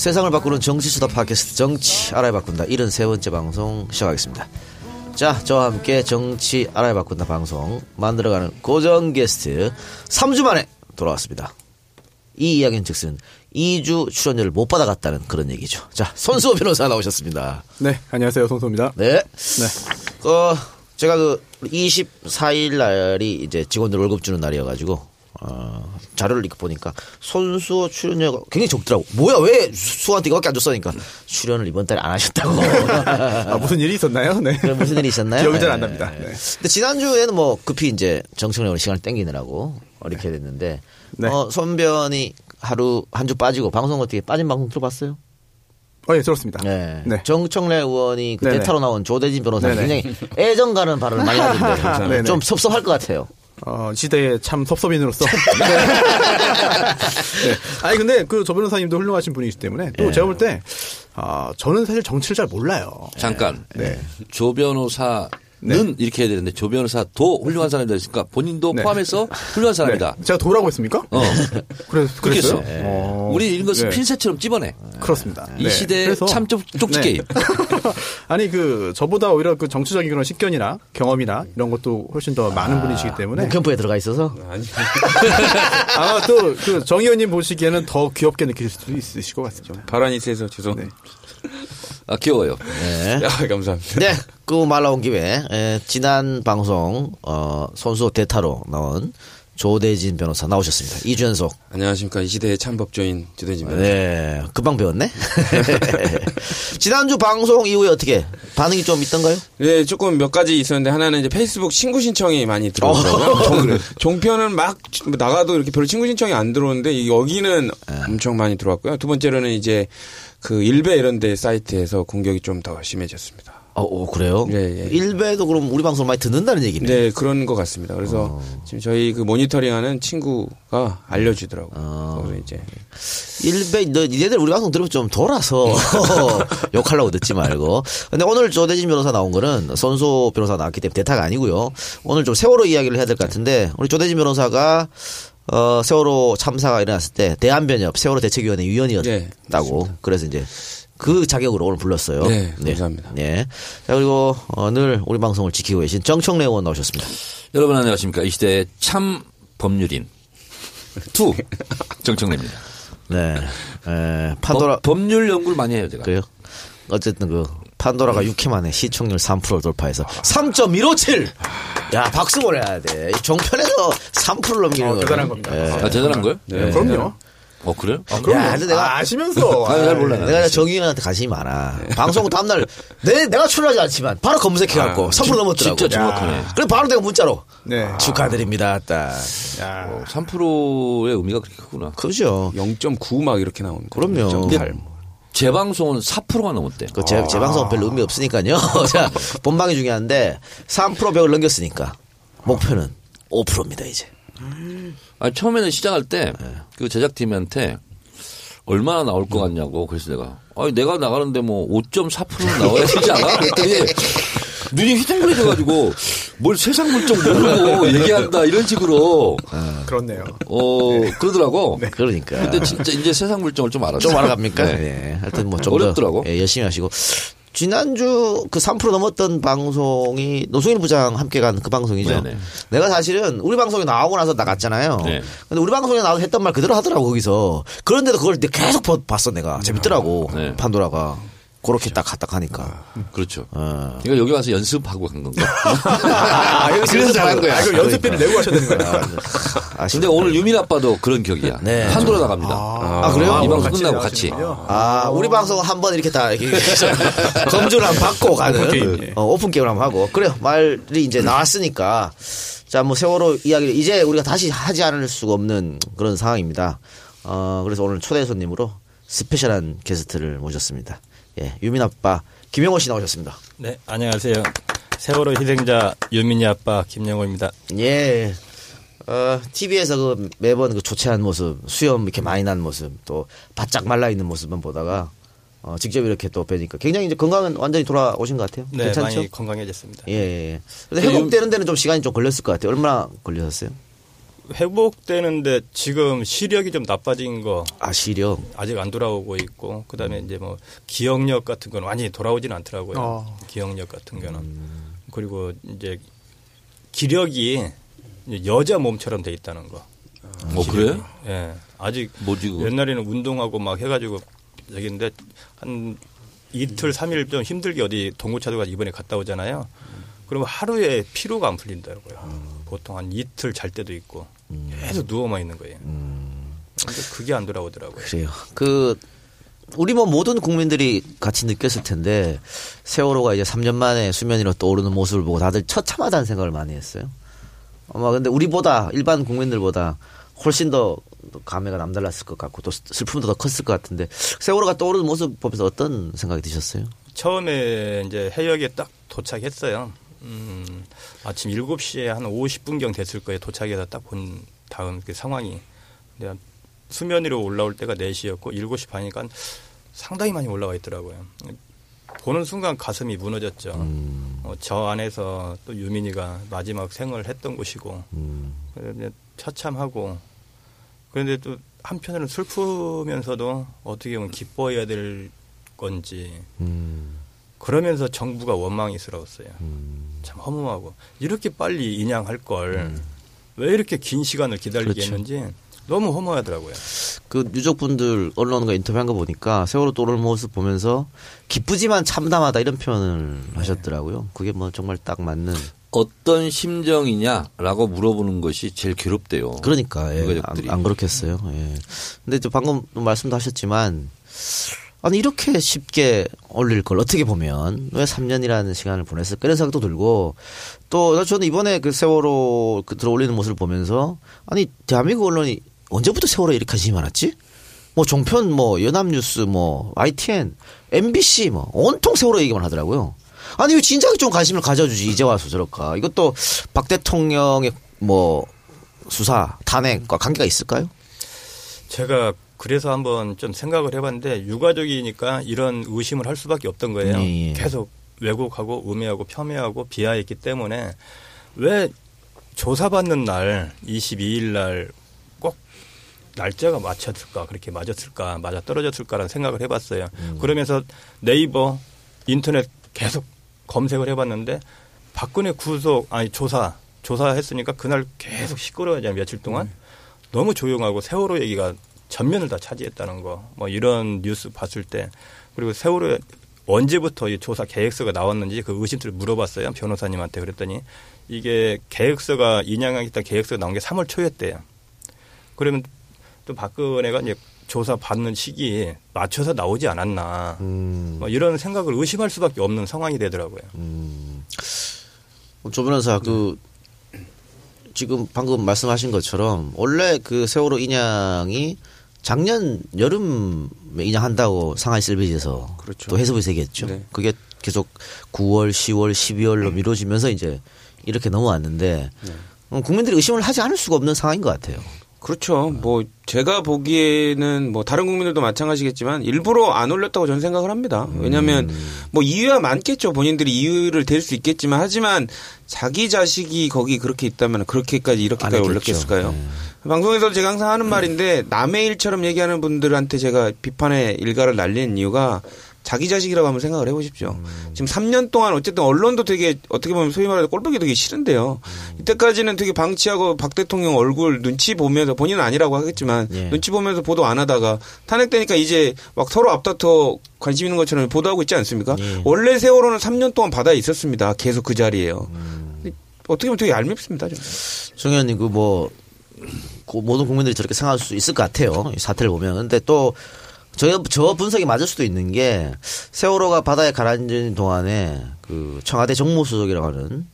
세상을 바꾸는 정치수다 팟캐스트 정치 알아야 바꾼다 73번째 방송 시작하겠습니다. 자, 저와 함께 정치 알아야 바꾼다 방송 만들어가는 고정 게스트 3주 만에 돌아왔습니다. 이 이야기는 즉슨 2주 출연료를 못 받아갔다는 그런 얘기죠. 자, 손수호 변호사 나오셨습니다. 네, 안녕하세요. 손소입니다. 네. 네. 어, 제가 그 24일 날이 이제 직원들 월급 주는 날이어가지고 어, 자료를 이렇게 보니까 손수호 출연료가 굉장히 적더라고. 뭐야 왜 수호한테 이거밖에 안 줬으니까 출연을 이번 달에 안 하셨다고. 아, 무슨 일이 있었나요? 네. 무슨 일이 있었나요? 기억이 잘안 네. 납니다. 네. 근데 지난주에는 뭐 급히 이제 정청래로 시간을 땡기느라고 이렇게 됐는데 네. 어, 손변이 하루 한 주 빠지고 방송 어떻게 빠진 방송 들어봤어요? 어, 예, 들었습니다. 네. 네. 정청래 의원이 그. 대타로 나온 조대진 변호사. 굉장히 애정 가는 발언을 많이 하던데. 좀 섭섭할 것 같아요. 어, 시대의 참 섭섭인으로서. 네. 네. 아니, 근데 그 조 변호사님도 훌륭하신 분이기 때문에 또 예. 제가 볼 때, 아, 저는 사실 정치를 잘 몰라요. 잠깐. 네. 조 변호사 는 네. 이렇게 해야 되는데 조 변호사도 훌륭한 사람이다 했으니까 본인도 네. 포함해서 훌륭한 사람이다. 네. 제가 도라고 했습니까? 어. 그래, 그렇게 그랬어요? 했어. 어, 우리 이런 것을 네. 핀셋처럼 찝어내. 그렇습니다. 이 네. 그래서- 참 쪽, 쪽지 게임. 아니 그 저보다 오히려 그 정치적인 그런 식견이나 경험이나 이런 것도 훨씬 더 많은 분이시기 때문에 캠프에 들어가 있어서 아마 또그 정 의원님 보시기에는 더 귀엽게 느낄 수도 있으실 것 같습니다. 발언이 세서 죄송합니다. 아, 귀여워요. 네. 야, 감사합니다. 네, 그 말 나온 김에 에, 지난 방송 어, 손수 대타로 나온 조대진 변호사 나오셨습니다. 2주 연속. 안녕하십니까. 이 시대의 참법조인 주대진입니다. 네, 금방 배웠네. 지난주 방송 이후에 어떻게 반응이 좀 있던가요? 네, 조금 몇 가지 있었는데 하나는 이제 페이스북 친구 신청이 많이 어, 들어오더라고요. 종, 종편은 막 나가도 이렇게 별로 친구 신청이 안 들어오는데 이 여기는 네. 엄청 많이 들어왔고요. 두 번째로는 이제 그 일베 이런 데 사이트에서 공격이 좀 더 심해졌습니다. 어, 어, 그래요? 예, 예. 일베도 그럼 우리 방송을 많이 듣는다는 얘기네. 네, 그런 것 같습니다. 그래서 어. 지금 저희 그 모니터링하는 친구가 알려주더라고요. 어. 그래서 이제 일베, 너, 얘들 우리 방송 들으면 좀 돌아서 욕하려고 듣지 말고. 근데 오늘 조대진 변호사 나온 거는 손소 변호사 나왔기 때문에 대타가 아니고요. 오늘 좀 세월호 이야기를 해야 될 것 같은데 우리 조대진 변호사가 어, 세월호 참사가 일어났을 때 대한변협 세월호 대책위원회 위원이었다고. 그래서 이제 그 자격으로 오늘 불렀어요. 네, 감사합니다. 네. 자, 그리고 어, 늘 우리 방송을 지키고 계신 정청래 의원 나오셨습니다. 여러분 안녕하십니까. 이 시대의 참 법률인. 투. 정청래입니다. 네. 에, 판도라. 법, 법률 연구를 많이 해요, 제가. 그래요? 어쨌든 그 판도라가 6회 만에 시청률 3%를 돌파해서 3.157. 야 박수 보내야 돼. 이 종편에서 3%를 넘기는 어, 거는 대단한 겁니다. 예. 아, 대단한 거예요? 네. 그럼요. 어, 그래요? 야, 근데 내가 아, 아시면서 아, 잘 몰라요. 내가 정의원한테 관심이 많아. 방송 다음 날 내 내가 출연하지 않지만 바로 검색해 갖고 아, 3% 넘었더라고. 진짜 정확하네. 그래 바로 내가 문자로 네. 축하드립니다. 딱. 야. 어, 3%의 의미가 그렇게 크구나. 그죠. 0.9 막 이렇게 나오는 거예요. 그럼요. 0.8. 재방송은 4%가 넘었대. 그 제, 재방송 별 의미 없으니까요. 자, 본방이 중요한데 3% 벽을 넘겼으니까 목표는 5%입니다 이제. 아니, 처음에는 시작할 때 그 제작팀한테 얼마나 나올 것 같냐고 그래서 내가 아니 내가 나가는데 뭐 5.4%는 나와야 되지 않아? 그랬더니 눈이 휘둥그레져가지고 뭘 세상 물정 모르고 얘기한다 이런 식으로 그렇네요. 어 그러더라고. 그러니까. 근데 진짜 이제 세상 물정을 좀 알았어. 좀 알아갑니까? 네. 네. 하여튼 뭐 좀 어렵더라고. 더 예, 열심히 하시고. 지난주 그 3% 넘었던 방송이 노승일 부장 함께 간 그 방송이죠. 네네. 내가 사실은 우리 방송에 나오고 나서 나갔잖아요. 네. 근데 우리 방송에 나와서 했던 말 그대로 하더라고 거기서. 그런데도 그걸 내가 계속 보- 봤어 내가. 재밌더라고. 네. 판도라가. 그렇게 딱딱 하니까. 그렇죠. 어. 이거 여기 와서 연습하고 간 건가? 아, 여기서 그래서 잘한 거야. 아, 그럼 연습비를 내고 하셔야 되는 거예요. 아, 근데 오늘 유민 아빠도 그런 격이야. 네. 판도라 나갑니다. 아, 그래요? 이 방송 같이 끝나고 같이. 아, 우리 방송 한 번 이렇게 다 이렇게 검증을 한번 받고 가는 오픈 게임, 예. 어, 오픈 게임을 한번 하고 그래요. 말이 이제 나왔으니까 자, 뭐 세월호 이야기를 이제 우리가 다시 하지 않을 수가 없는 그런 상황입니다. 어, 그래서 오늘 초대 손님으로 special한 게스트를 모셨습니다. 예, 유민 아빠 김영호 씨 나오셨습니다. 네, 안녕하세요. 세월호 희생자 유민이 아빠 김영호입니다. 예. 어, TV에서 그 매번 그 조체한 모습, 수염 이렇게 많이 난 모습, 또 바짝 말라 있는 모습만 보다가 어, 직접 이렇게 또 뵈니까 굉장히 이제 건강은 완전히 돌아오신 것 같아요. 네, 괜찮죠? 많이 건강해졌습니다. 예, 예. 근데 회복되는 데는 좀 시간이 좀 걸렸을 것 같아요. 얼마나 걸렸어요? 회복되는데 지금 시력이 좀 나빠진 거 아 시력. 아직 안 돌아오고 있고 그다음에 이제 뭐 기억력 같은 건 완전히 돌아오지는 않더라고요. 어. 기억력 같은 거는 그리고 이제 기력이 여자 몸처럼 돼 있다는 거. 뭐 그래? 예. 아직 뭐지? 옛날에는 운동하고 막 해가지고 저기인데 한 이틀 삼일 좀 힘들게 어디 동구차도 가서 이번에 갔다 오잖아요. 그러면 하루에 피로가 안 풀린다고요. 보통 한 이틀 잘 때도 있고 계속 누워만 있는 거예요. 근데 그게 안 돌아오더라고요. 그래요. 그 우리 뭐 모든 국민들이 같이 느꼈을 텐데 세월호가 이제 3년 만에 수면 위로 떠오르는 모습을 보고 다들 처참하다는 생각을 많이 했어요. 아마 근데 우리보다 일반 국민들보다 훨씬 더 감회가 남달랐을 것 같고 또 슬픔도 더 컸을 것 같은데 세월호가 떠오르는 모습 보면서 어떤 생각이 드셨어요? 처음에 이제 해역에 딱 도착했어요. 음, 아침 7시에 한 50분경 됐을 거예요. 도착해서 딱 본 다음 그 상황이. 근데 수면 위로 올라올 때가 4시였고 7시 반이니까 상당히 많이 올라와 있더라고요. 보는 순간 가슴이 무너졌죠. 어, 저 안에서 또 유민이가 마지막 생을 했던 곳이고 그런데 처참하고 그런데 또 한편으로는 슬프면서도 어떻게 보면 기뻐해야 될 건지 그러면서 정부가 원망이스러웠어요. 참 허무하고 이렇게 빨리 인양할 걸왜 이렇게 긴 시간을 기다리게 그렇죠. 했는지 너무 허무하더라고요. 그 유족분들 언론과 인터뷰한 거 보니까 세월호 떠오르는 모습 보면서 기쁘지만 참담하다 이런 표현을 하셨더라고요. 그게 뭐 정말 딱 맞는 어떤 심정이냐라고 물어보는 것이 제일 괴롭대요. 그러니까 예. 안, 안 그렇겠어요. 예. 근데 또 방금 말씀도 하셨지만 아니 이렇게 쉽게 올릴 걸 어떻게 보면 왜 3년이라는 시간을 보냈을까 이런 생각도 들고 또 저는 이번에 그 세월호 그 들어올리는 모습을 보면서 아니 대한민국 언론이 언제부터 세월호에 이렇게 관심이 많았지? 뭐 종편 뭐 연합뉴스 뭐 ITN MBC 뭐 온통 세월호 얘기만 하더라고요. 아니 왜 진작에 좀 관심을 가져주지 이제 와서 저럴까? 이것도 박 대통령의 뭐 수사 탄핵과 관계가 있을까요? 제가 그래서 한번 좀 생각을 해봤는데 유가족이니까 이런 의심을 할 수밖에 없던 거예요. 예, 예. 계속 왜곡하고 음해하고 폄훼하고 비하했기 때문에 왜 조사받는 날 22일 날 꼭 날짜가 맞췄을까 그렇게 맞았을까 맞아 떨어졌을까라는 생각을 해봤어요. 그러면서 네이버 인터넷 계속 검색을 해봤는데 박근혜 구속 아니 조사 조사했으니까 그날 계속 시끄러워하잖아요 며칠 동안 너무 조용하고 세월호 얘기가 전면을 다 차지했다는 거 뭐 이런 뉴스 봤을 때 그리고 세월호 언제부터 이 조사 계획서가 나왔는지 그 의심들을 물어봤어요 변호사님한테. 그랬더니 이게 계획서가 인양하겠다 계획서가 나온 게 3월 초였대요. 그러면 또 박근혜가 이제 조사 받는 시기에 맞춰서 나오지 않았나. 뭐 이런 생각을 의심할 수밖에 없는 상황이 되더라고요. 조 변호사 그 지금 방금 말씀하신 것처럼 원래 그 세월호 인양이 작년 여름에 인양한다고 상하이 실비지에서 그렇죠. 또 해수부에서 얘기했죠. 네. 그게 계속 9월, 10월, 12월로 미뤄지면서 이제 이렇게 넘어왔는데 음, 국민들이 의심을 하지 않을 수가 없는 상황인 것 같아요. 그렇죠. 뭐 제가 보기에는 뭐 다른 국민들도 마찬가지겠지만 일부러 안 올렸다고 저는 생각을 합니다. 왜냐하면 뭐 이유야 많겠죠. 본인들이 이유를 댈 수 있겠지만 하지만 자기 자식이 거기 그렇게 있다면 그렇게까지 이렇게까지. 올렸겠을까요? 네. 방송에서 제가 항상 하는 말인데 남의 일처럼 얘기하는 분들한테 제가 비판의 일가를 날리는 이유가 자기 자식이라고 한번 생각을 해보십시오. 지금 3년 동안 어쨌든 언론도 되게 어떻게 보면 소위 말해서 꼴보기 되게 싫은데요. 이때까지는 되게 방치하고 박 대통령 얼굴 눈치 보면서 본인은 아니라고 하겠지만 예. 눈치 보면서 보도 안 하다가 탄핵되니까 이제 막 서로 앞다퉈 관심 있는 것처럼 보도하고 있지 않습니까? 예. 원래 세월호는 3년 동안 바다에 있었습니다. 계속 그 자리에요. 근데 어떻게 보면 되게 얄밉습니다. 저는. 정 의원님 그뭐 모든 국민들이 저렇게 생각할 수 있을 것 같아요. 이 사태를 보면. 근데 또 저, 저 분석이 맞을 수도 있는 게 세월호가 바다에 가라앉은 동안에 그 청와대 정무수석이라고 하는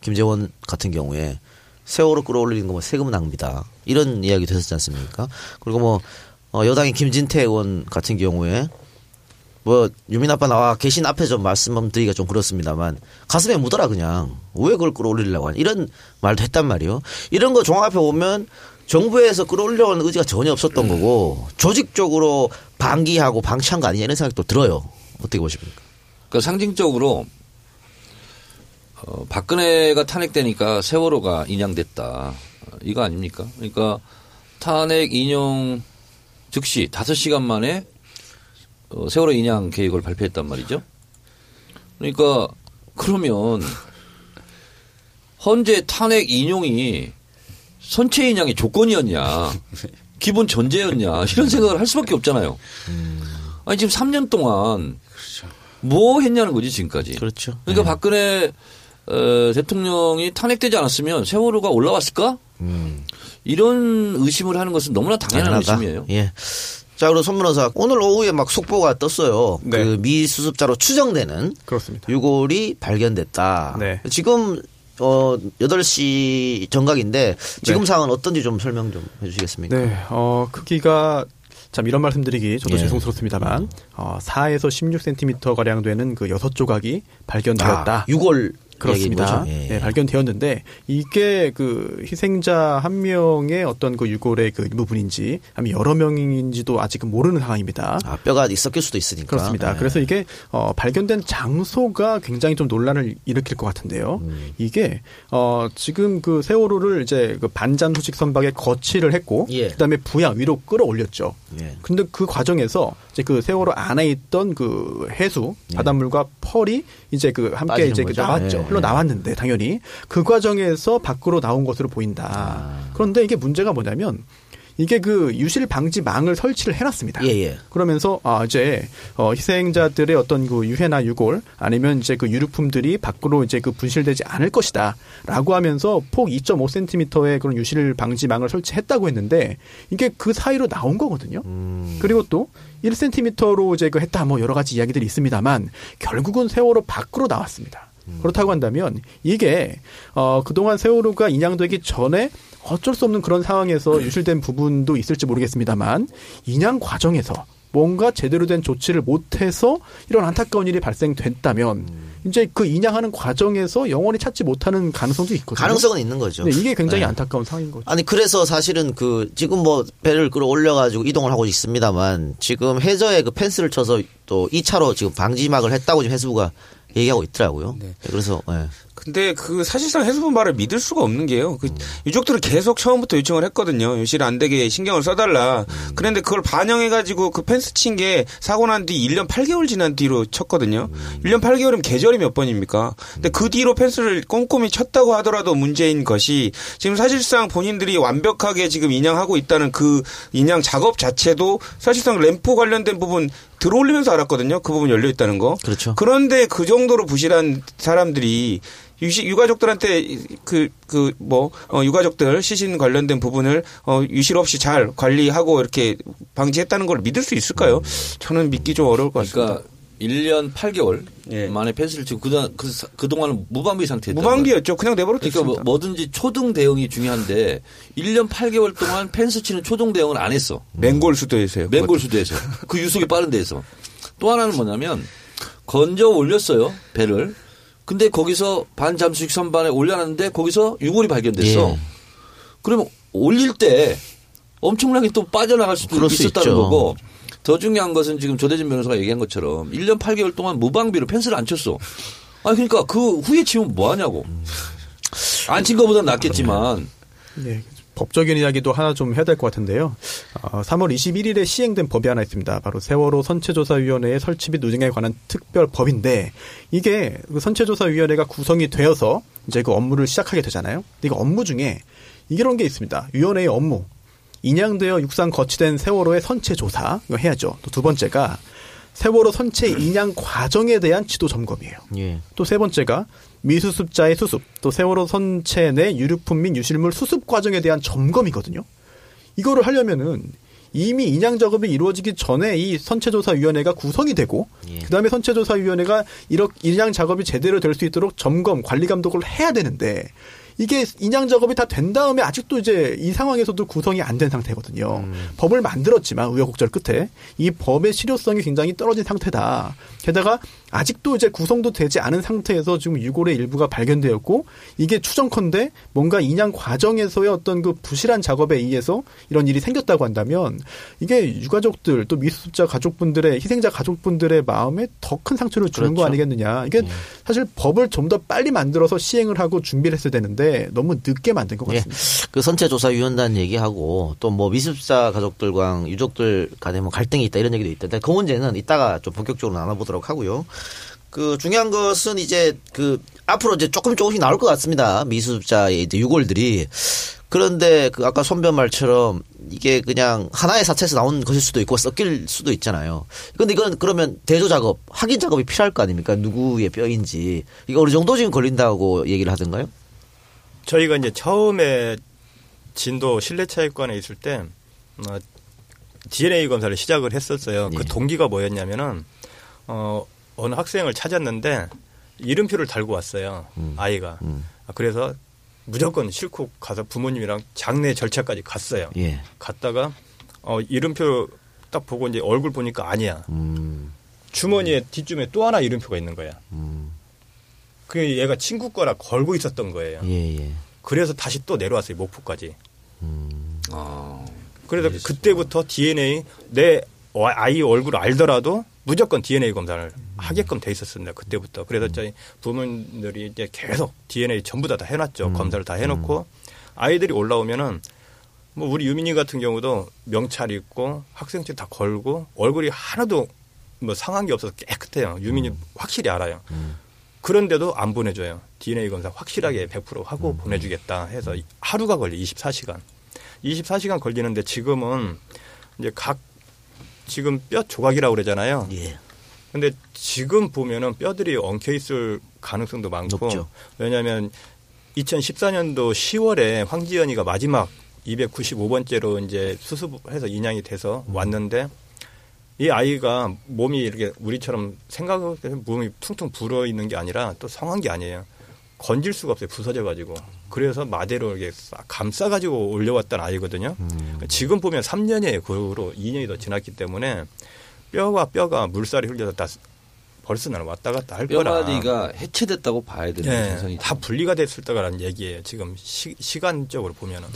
김재원 같은 경우에 세월호 끌어올리는 거뭐 세금 낭비다. 이런 이야기 됐었지 않습니까? 그리고 뭐 어, 여당의 김진태 의원 같은 경우에 뭐 유민 아빠 나와 계신 앞에 좀 말씀드리기가 좀 그렇습니다만 가슴에 묻어라 그냥 왜 그걸 끌어올리려고 하냐 이런 말도 했단 말이요. 이런 거 종합해 보면 정부에서 끌어올려는 의지가 전혀 없었던 거고 조직적으로 방기하고 방치한 거 아니냐 이런 생각도 들어요. 어떻게 보십니까? 그러니까 상징적으로 어, 박근혜가 탄핵되니까 세월호가 인양됐다. 어, 이거 아닙니까? 그러니까 탄핵 인용 즉시 5시간 만에 어, 세월호 인양 계획을 발표했단 말이죠. 그러니까 그러면 현재 탄핵 인용이 선체 인양의 조건이었냐, 기본 전제였냐 이런 생각을 할 수밖에 없잖아요. 아니 지금 3년 동안 뭐 했냐는 거지 지금까지. 그렇죠. 그러니까 박근혜 어, 대통령이 탄핵되지 않았으면 세월호가 올라왔을까? 이런 의심을 하는 것은 너무나 당연한 당연하다. 의심이에요. 예. 자, 그리고 손 변호사 오늘 오후에 막 속보가 떴어요. 네. 그 미 수습자로 추정되는 그렇습니다. 유골이 발견됐다. 네. 지금 어 8시 정각인데 지금 네. 상황은 어떤지 좀 설명 좀 해 주시겠습니까? 네, 어, 크기가 참 이런 말씀드리기 저도 예. 죄송스럽습니다만 어, 4에서 16cm 가량 되는 그 여섯 조각이 발견되었다. 아, 유골 그렇습니다. 예. 네, 발견되었는데 이게 그 희생자 한 명의 어떤 그 유골의 그 일부분인지 아니면 여러 명인지도 아직은 모르는 상황입니다. 아, 뼈가 섞일 수도 있으니까. 그렇습니다. 예. 그래서 이게 어, 발견된 장소가 굉장히 좀 논란을 일으킬 것 같은데요. 음. 이게 어, 지금 그 세월호를 이제 그 반잔 소식 선박에 거치를 했고 예. 그다음에 부양 위로 끌어올렸죠. 예. 근데 그 과정에서 이제 그 세월호 안에 있던 그 해수 바닷물과 펄이 이제 그 함께 이제 그 거죠? 나왔죠. 예. 흘러 나왔는데 당연히 그 과정에서 밖으로 나온 것으로 보인다. 아. 그런데 이게 문제가 뭐냐면 이게 그 유실 방지망을 설치를 해놨습니다. 예, 예. 그러면서 아 이제 어 희생자들의 어떤 그 유해나 유골 아니면 이제 그 유류품들이 밖으로 이제 그 분실되지 않을 것이다라고 하면서 폭 2.5cm의 그런 유실 방지망을 설치했다고 했는데 이게 그 사이로 나온 거거든요. 음. 그리고 또 1cm로 이제 그 했다 뭐 여러 가지 이야기들이 있습니다만 결국은 세월호 밖으로 나왔습니다. 그렇다고 한다면 이게 어 그동안 세월호가 인양되기 전에 어쩔 수 없는 그런 상황에서 유실된 부분도 있을지 모르겠습니다만 인양 과정에서 뭔가 제대로 된 조치를 못해서 이런 안타까운 일이 발생됐다면 이제 그 인양하는 과정에서 영원히 찾지 못하는 가능성도 있거든요. 가능성은 있는 거죠. 네, 이게 굉장히 네. 안타까운 상황인 거죠. 아니 그래서 사실은 그 지금 뭐 배를 끌어올려 가지고 이동을 하고 있습니다만 지금 해저에 그 펜스를 쳐서 또 2차로 지금 방지막을 했다고 지금 해수부가 얘기하고 있더라고요. 네. 그래서 예. 근데 그 사실상 해수부 말을 믿을 수가 없는 게요. 그 유족들은 계속 처음부터 요청을 했거든요. 유실 안 되게 신경을 써달라. 그런데 그걸 반영해가지고 그 펜스 친 게 사고 난 뒤 1년 8개월 지난 뒤로 쳤거든요. 1년 8개월이면 계절이 몇 번입니까? 근데 그 뒤로 펜스를 꼼꼼히 쳤다고 하더라도 문제인 것이 지금 사실상 본인들이 완벽하게 지금 인양하고 있다는 그 인양 작업 자체도 사실상 램프 관련된 부분 들어올리면서 알았거든요. 그 부분 열려 있다는 거. 그렇죠. 그런데 그 정도로 부실한 사람들이 유시, 유가족들한테 그, 그, 뭐, 어, 유가족들 시신 관련된 부분을, 어, 유실 없이 잘 관리하고 이렇게 방지했다는 걸 믿을 수 있을까요? 저는 믿기 좀 어려울 것 같습니다. 그러니까 1년 8개월 예. 만에 펜스를 치고 그동안 그, 사- 그동안은 무방비 상태였다. 무방비였죠. 그냥 내버려뒀습니다. 그러니까 뭐, 뭐든지 초등 대응이 중요한데 1년 8개월 동안 펜스 치는 초등 대응을 안 했어. 맹골 수도에서요. 맹골 수도에서. 그 유속이 빠른 데에서. 또 하나는 뭐냐면 건져 올렸어요. 배를. 근데 거기서 반잠수식 선반에 올려놨는데 거기서 유골이 발견됐어. 예. 그러면 올릴 때 엄청나게 또 빠져나갈 수도 있었다는 있죠. 거고 더 중요한 것은 지금 조대진 변호사가 얘기한 것처럼 1년 8개월 동안 무방비로 펜스를 안 쳤어. 아니 그러니까 그 후에 치면 뭐 하냐고. 안친 것보다 낫겠지만 네, 법적인 이야기도 하나 좀 해야 될 것 같은데요. 어, 3월 21일에 시행된 법이 하나 있습니다. 바로 세월호 선체조사위원회의 설치 및 운영에 관한 특별 법인데 이게 그 선체조사위원회가 구성이 되어서 이제 그 업무를 시작하게 되잖아요. 이거 업무 중에 이런 게 있습니다. 위원회의 업무. 인양되어 육상 거치된 세월호의 선체 조사 이거 해야죠. 또 두 번째가 세월호 선체 인양 과정에 대한 지도 점검이에요. 예. 또세 번째가 미수습자의 수습, 또 세월호 선체 내 유류품 및 유실물 수습 과정에 대한 점검이거든요. 이거를 하려면은 이미 인양 작업이 이루어지기 전에 이 선체조사위원회가 구성이 되고 예. 그다음에 선체조사위원회가 이렇게 인양 작업이 제대로 될 수 있도록 점검, 관리 감독을 해야 되는데 이게 인양 작업이 다 된 다음에 아직도 이제 이 상황에서도 구성이 안 된 상태거든요. 법을 만들었지만 우여곡절 끝에 이 법의 실효성이 굉장히 떨어진 상태다. 게다가 아직도 이제 구성도 되지 않은 상태에서 지금 유골의 일부가 발견되었고 이게 추정컨대 뭔가 인양 과정에서의 어떤 그 부실한 작업에 의해서 이런 일이 생겼다고 한다면 이게 유가족들 또 미수습자 가족분들의 희생자 가족분들의 마음에 더 큰 상처를 주는 거 그렇죠. 아니겠느냐. 이게 사실 법을 좀 더 빨리 만들어서 시행을 하고 준비를 했어야 되는데 너무 늦게 만든 것 예. 같습니다. 그 선체조사위원단 얘기하고 또 뭐 미습자 가족들과 유족들 간에 뭐 갈등이 있다 이런 얘기도 있던데 그 문제는 이따가 좀 본격적으로 나눠보도록 하고요. 그 중요한 것은 이제 그 앞으로 이제 조금 조금씩 나올 것 같습니다. 미수습자의 이제 유골들이 그런데 그 아까 손변 말처럼 이게 그냥 하나의 사체에서 나온 것일 수도 있고 섞일 수도 있잖아요. 근데 이건 그러면 대조 작업, 확인 작업이 필요할 거 아닙니까? 누구의 뼈인지 이거 어느 정도 지금 걸린다고 얘기를 하던가요? 저희가 이제 처음에 진도 실내체육관에 있을 때 어, DNA 검사를 시작을 했었어요. 예. 그 동기가 뭐였냐면은 어, 어느 학생을 찾았는데 이름표를 달고 왔어요. 아이가. 음. 아, 그래서 무조건 실컷 가서 부모님이랑 장례 절차까지 갔어요. 예. 갔다가 어, 이름표 딱 보고 이제 얼굴 보니까 아니야. 음. 주머니에 뒷쯤에 또 하나 이름표가 있는 거야. 음. 그 얘가 친구 거라 걸고 있었던 거예요. 예, 예. 그래서 다시 또 내려왔어요 목포까지. 아, 그래서 그때부터 DNA 내 어- 아이 얼굴 알더라도 무조건 DNA 검사를 하게끔 돼 있었습니다. 그때부터. 그래서 저희 부모님들이 이제 계속 DNA 전부 다 다 해놨죠. 검사를 다 해놓고 아이들이 올라오면은 뭐 우리 유민이 같은 경우도 명찰 있고 학생증 다 걸고 얼굴이 하나도 뭐 상한 게 없어서 깨끗해요. 유민이 확실히 알아요. 그런데도 안 보내줘요. DNA 검사 확실하게 100% 하고 보내주겠다 해서 하루가 걸려 24시간. 24시간 걸리는데 지금은 이제 각 지금 뼈 조각이라고 그러잖아요. 예. 근데 지금 보면은 뼈들이 엉켜 있을 가능성도 많고 높죠. 왜냐하면 2014년도 10월에 황지연이가 마지막 295번째로 이제 수습해서 인양이 돼서 왔는데 이 아이가 몸이 이렇게 우리처럼 생각을 몸이 퉁퉁 불어 있는 게 아니라 또 성한 게 아니에요. 건질 수가 없어요. 부서져 가지고. 그래서 마대로 이렇게 싹 감싸 가지고 올려왔던 아이거든요. 지금 보면 3년이에요. 그 후로 2년이 더 지났기 때문에 뼈가 뼈가 물살이 흘려서 다 벌써 나는 왔다 갔다 할 거라. 뼈마디가 해체됐다고 봐야 되는 예, 생선이 다 분리가 됐을 때라는 얘기예요. 지금 시, 시간적으로 보면은.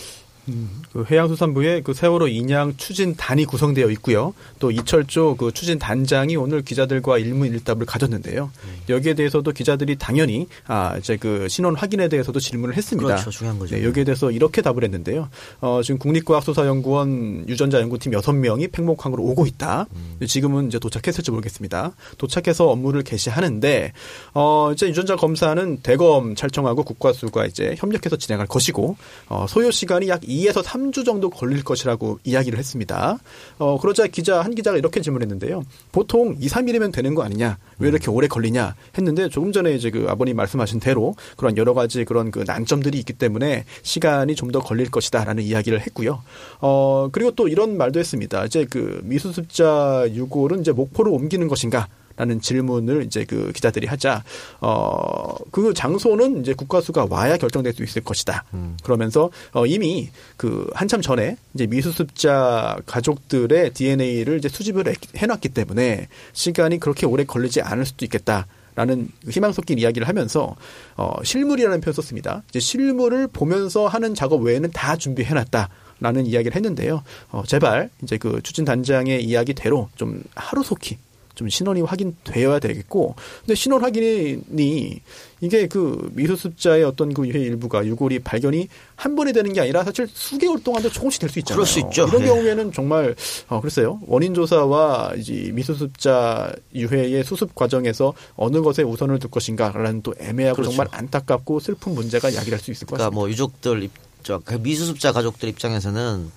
그 해양수산부의 그 세월호 인양 추진단이 구성되어 있고요. 또 이철조 그 추진단장이 오늘 기자들과 일문일답을 가졌는데요. 여기에 대해서도 기자들이 당연히 아 이제 그 신원 확인에 대해서도 질문을 했습니다. 그렇죠. 중요한 거죠. 네, 여기에 대해서 이렇게 답을 했는데요. 어, 지금 국립과학수사연구원 유전자 연구팀 6명이 팽목항으로 오고 있다. 지금은 이제 도착했을지 모르겠습니다. 도착해서 업무를 개시하는데 어, 이제 유전자 검사는 대검 찰청하고 국과수가 이제 협력해서 진행할 것이고 어, 소요 시간이 약2 에서 3주 정도 걸릴 것이라고 이야기를 했습니다. 어, 그러자 기자 한 기자가 이렇게 질문했는데요. 보통 2, 3일이면 되는 거 아니냐? 왜 이렇게 오래 걸리냐? 했는데 조금 전에 이제 그 아버님 말씀하신 대로 그런 여러 가지 그런 그 난점들이 있기 때문에 시간이 좀 더 걸릴 것이다라는 이야기를 했고요. 어, 그리고 또 이런 말도 했습니다. 이제 그 미수습자 유골은 이제 목포로 옮기는 것인가? 라는 질문을 이제 그 기자들이 하자 어 그 장소는 이제 국가수가 와야 결정될 수 있을 것이다. 그러면서 어 이미 그 한참 전에 이제 미수습자 가족들의 DNA를 이제 수집을 해- 해놨기 때문에 시간이 그렇게 오래 걸리지 않을 수도 있겠다. 라는 희망 섞인 이야기를 하면서 어 실물이라는 표현 을 썼습니다. 이제 실물을 보면서 하는 작업 외에는 다 준비해 놨다. 라는 이야기를 했는데요. 어 제발 이제 그 추진 단장의 이야기대로 좀 하루속히 좀 신원이 확인되어야 되겠고, 근데 신원 확인이 이게 그 미수습자의 어떤 그 유해 일부가 유골이 발견이 한 번에 되는 게 아니라 사실 수개월 동안도 조금씩 될 수 있잖아요. 그럴 수 있죠. 이런 네. 경우에는 정말 어 글쎄요 원인 조사와 이제 미수습자 유해의 수습 과정에서 어느 것에 우선을 둘 것인가라는 또 애매하고 그렇죠. 정말 안타깝고 슬픈 문제가 야기할 수 있을 것 그러니까 같습니다. 뭐 유족들 입 장, 그 미수습자 가족들 입장에서는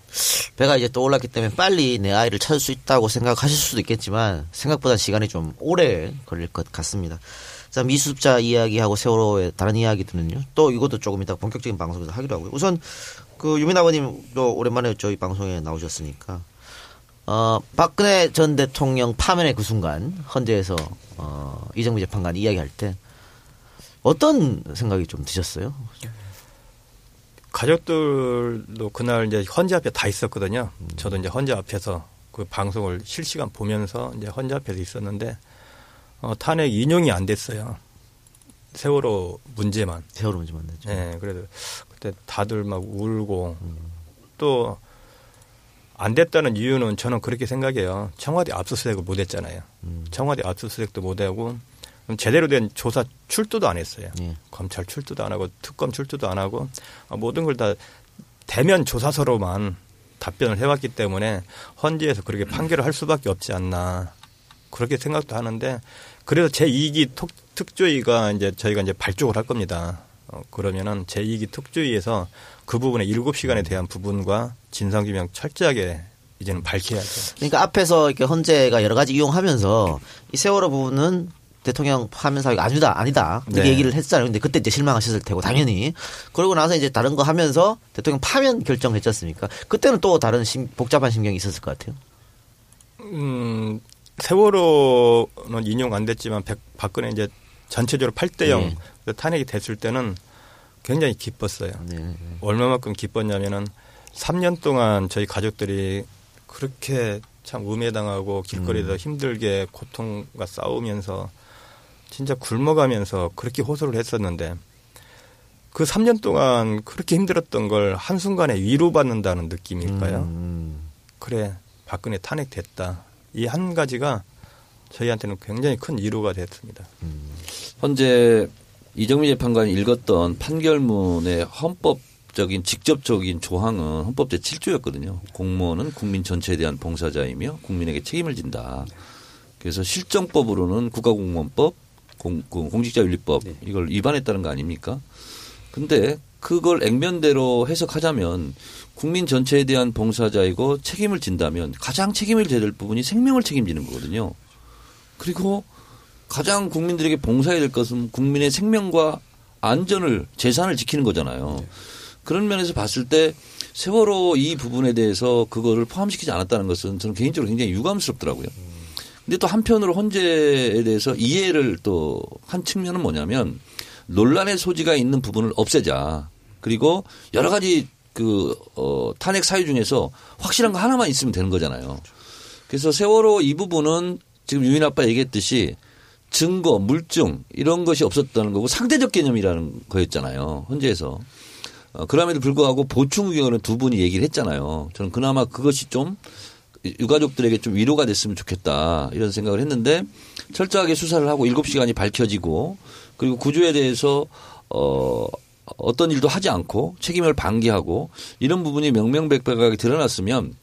배가 이제 떠올랐기 때문에 빨리 내 아이를 찾을 수 있다고 생각하실 수도 있겠지만 생각보다 시간이 좀 오래 걸릴 것 같습니다. 자, 미수습자 이야기하고 세월호의 다른 이야기들은요. 또 이것도 조금 이따 본격적인 방송에서 하기로 하고요. 우선 그 유민 아버님도 오랜만에 저희 방송에 나오셨으니까 어, 박근혜 전 대통령 파면의 그 순간 헌재에서 어, 이정미 재판관이 이야기할 때 어떤 생각이 좀 드셨어요? 가족들도 그날 이제 헌재 앞에 다 있었거든요. 저도 이제 헌재 앞에서 그 방송을 실시간 보면서 이제 헌재 앞에서 있었는데 어, 탄핵 인용이 안 됐어요. 세월호 문제만. 세월호 문제 만났죠. 예, 그래도 그때 다들 막 울고 또안 됐다는 이유는 저는 그렇게 생각해요. 청와대 압수수색을 못 했잖아요. 청와대 압수수색도 못 하고 제대로 된 조사 출두도 안 했어요. 예. 검찰 출두도 안 하고 특검 출두도 안 하고 아, 모든 걸 다 대면 조사서로만 답변을 해왔기 때문에 헌재에서 그렇게 판결을 할 수밖에 없지 않나 그렇게 생각도 하는데 그래서 제 2기 특조위가 이제 저희가 이제 발족을 할 겁니다. 어, 그러면은 제 2기 특조위에서 그 부분에 7시간에 대한 부분과 진상규명 철저하게 이제는 밝혀야죠. 그러니까 앞에서 이렇게 헌재가 여러 가지 이용하면서 이 세월호 부분은 대통령 파면 사유가 아니다, 아니다. 이렇게 네. 얘기를 했잖아요. 근데 그때 이제 실망하셨을 테고, 당연히. 그러고 나서 이제 다른 거 하면서 대통령 파면 결정했지 않습니까? 그때는 또 다른 심- 복잡한 심경이 있었을 것 같아요. 음, 세월호는 인용 안 됐지만 백, 박근혜 이제 전체적으로 8대 0 네. 탄핵이 됐을 때는 굉장히 기뻤어요. 네. 얼마만큼 기뻤냐면은 3년 동안 저희 가족들이 그렇게 참 음해당하고 길거리에서 힘들게 고통과 싸우면서 진짜 굶어가면서 그렇게 호소를 했었는데 그 3년 동안 그렇게 힘들었던 걸 한순간에 위로받는다는 느낌일까요? 음, 그래 박근혜 탄핵됐다. 이 한 가지가 저희한테는 굉장히 큰 위로가 됐습니다. 현재 이정미 재판관이 읽었던 판결문의 헌법적인 직접적인 조항은 헌법 제7조였거든요. 공무원은 국민 전체에 대한 봉사자이며 국민에게 책임을 진다. 그래서 실정법으로는 국가공무원법, 공, 그 공직자 윤리법 이걸 위반했다는 거 아닙니까? 근데 그걸 액면대로 해석하자면 국민 전체에 대한 봉사자이고 책임을 진다면 가장 책임을 져야 될 부분이 생명을 책임지는 거거든요. 그리고 가장 국민들에게 봉사해야 될 것은 국민의 생명과 안전을 재산을 지키는 거잖아요. 그런 면에서 봤을 때 세월호 이 부분에 대해서 그거를 포함시키지 않았다는 것은 저는 개인적으로 굉장히 유감스럽더라고요. 근데 또 한편으로 헌재에 대해서 이해를 또 한 측면은 뭐냐면 논란의 소지가 있는 부분을 없애자. 그리고 여러 가지 그, 어, 탄핵 사유 중에서 확실한 거 하나만 있으면 되는 거잖아요. 그래서 세월호 이 부분은 지금 유인 아빠 얘기했듯이 증거, 물증 이런 것이 없었다는 거고 상대적 개념이라는 거였잖아요. 헌재에서. 어, 그럼에도 불구하고 보충 의견은 두 분이 얘기를 했잖아요. 저는 그나마 그것이 좀 유가족들에게 좀 위로가 됐으면 좋겠다 이런 생각을 했는데 철저하게 수사를 하고 7시간이 밝혀지고 그리고 구조에 대해서 어 어떤 일도 하지 않고 책임을 방기하고 이런 부분이 명명백백하게 드러났으면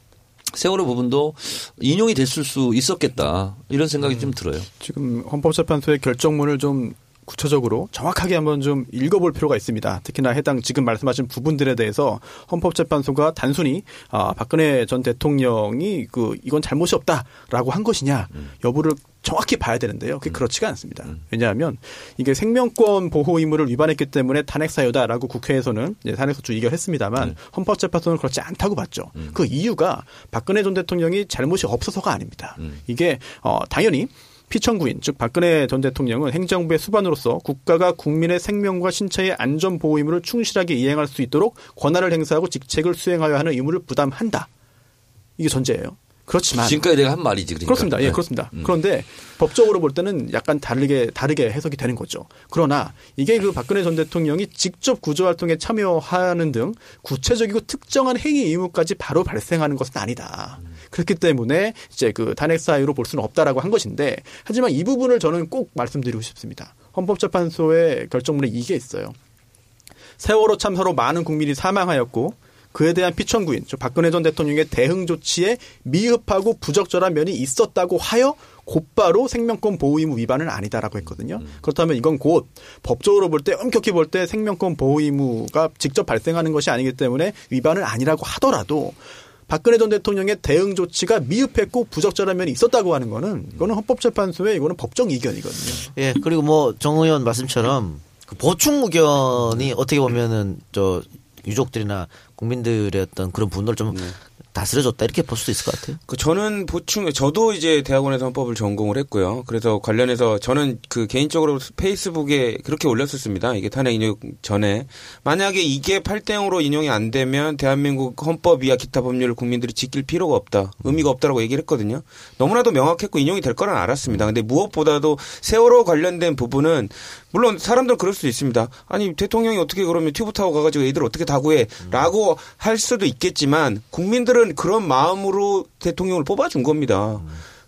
세월호 부분도 인용이 됐을 수 있었겠다 이런 생각이 좀 들어요. 지금 헌법재판소의 결정문을 좀 구체적으로 정확하게 한번 좀 읽어볼 필요가 있습니다. 특히나 해당 지금 말씀하신 부분들에 대해서 헌법재판소가 단순히 아, 박근혜 전 대통령이 그 이건 잘못이 없다라고 한 것이냐 여부를 정확히 봐야 되는데요. 그게 그렇지가 않습니다. 왜냐하면 이게 생명권 보호 의무를 위반했기 때문에 탄핵 사유다라고 국회에서는 탄핵소추 의결했습니다만 헌법재판소는 그렇지 않다고 봤죠. 그 이유가 박근혜 전 대통령이 잘못이 없어서가 아닙니다. 이게 어, 당연히 피청구인 즉 박근혜 전 대통령은 행정부의 수반으로서 국가가 국민의 생명과 신체의 안전 보호 의무를 충실하게 이행할 수 있도록 권한을 행사하고 직책을 수행하여야 하는 의무를 부담한다. 이게 전제예요. 그렇지만 지금까지 내가 한 말이지 그러니까. 그렇습니다. 예, 네. 그렇습니다. 그런데 법적으로 볼 때는 약간 다르게 다르게 해석이 되는 거죠. 그러나 이게 그 박근혜 전 대통령이 직접 구조 활동에 참여하는 등 구체적이고 특정한 행위 의무까지 바로 발생하는 것은 아니다. 그렇기 때문에 이제 그 탄핵 사유로 볼 수는 없다라고 한 것인데 하지만 이 부분을 저는 꼭 말씀드리고 싶습니다. 헌법재판소의 결정문에 이게 있어요. 세월호 참사로 많은 국민이 사망하였고 그에 대한 피청구인, 즉 박근혜 전 대통령의 대응 조치에 미흡하고 부적절한 면이 있었다고 하여 곧바로 생명권 보호 의무 위반은 아니다라고 했거든요. 그렇다면 이건 곧 법적으로 볼 때 엄격히 볼 때 생명권 보호 의무가 직접 발생하는 것이 아니기 때문에 위반은 아니라고 하더라도 박근혜 전 대통령의 대응 조치가 미흡했고 부적절한 면이 있었다고 하는 거는 이거는 헌법재판소의 이거는 법정 이견이거든요. 예, 그리고 뭐 정 의원 말씀처럼 그 보충 의견이 어떻게 보면은 저 유족들이나 국민들의 어떤 그런 분노를 좀 다스려줬다 이렇게 볼 수도 있을 것 같아요. 그 저는 보충 저도 이제 대학원에서 헌법을 전공을 했고요. 그래서 관련해서 저는 그 개인적으로 페이스북에 그렇게 올렸었습니다. 이게 탄핵 인용 전에 만약에 이게 8대 0으로 인용이 안 되면 대한민국 헌법이야 기타 법률을 국민들이 지킬 필요가 없다. 의미가 없다라고 얘기를 했거든요. 너무나도 명확했고 인용이 될 거는 알았습니다. 근데 무엇보다도 세월호 관련된 부분은 물론 사람들은 그럴 수도 있습니다. 아니 대통령이 어떻게 그러면 튜브 타고 가가지고 애들 어떻게 다구해라고 할 수도 있겠지만 국민들은 그런 마음으로 대통령을 뽑아준 겁니다.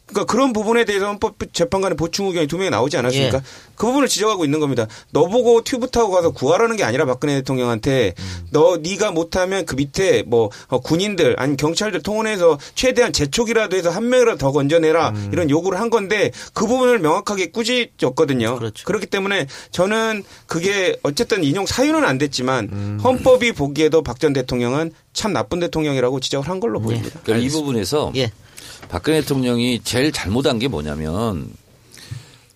그러니까 그런 부분에 대해서 헌법 재판관의 보충 의견이 두 명이 나오지 않았습니까? 예. 그 부분을 지적하고 있는 겁니다. 너 보고 튜브 타고 가서 구하라는 게 아니라 박근혜 대통령한테 너 네가 못하면 그 밑에 뭐 어, 군인들 아니 경찰들 통원해서 최대한 재촉이라도 해서 한 명이라도 더 건져내라 이런 요구를 한 건데 그 부분을 명확하게 꾸짖었거든요. 그렇죠. 그렇기 때문에 저는 그게 어쨌든 인용 사유는 안 됐지만 헌법이 보기에도 박 전 대통령은 참 나쁜 대통령이라고 지적을 한 걸로 보입니다. 그러니까 이 부분에서 예. 박근혜 대통령이 제일 잘못한 게 뭐냐면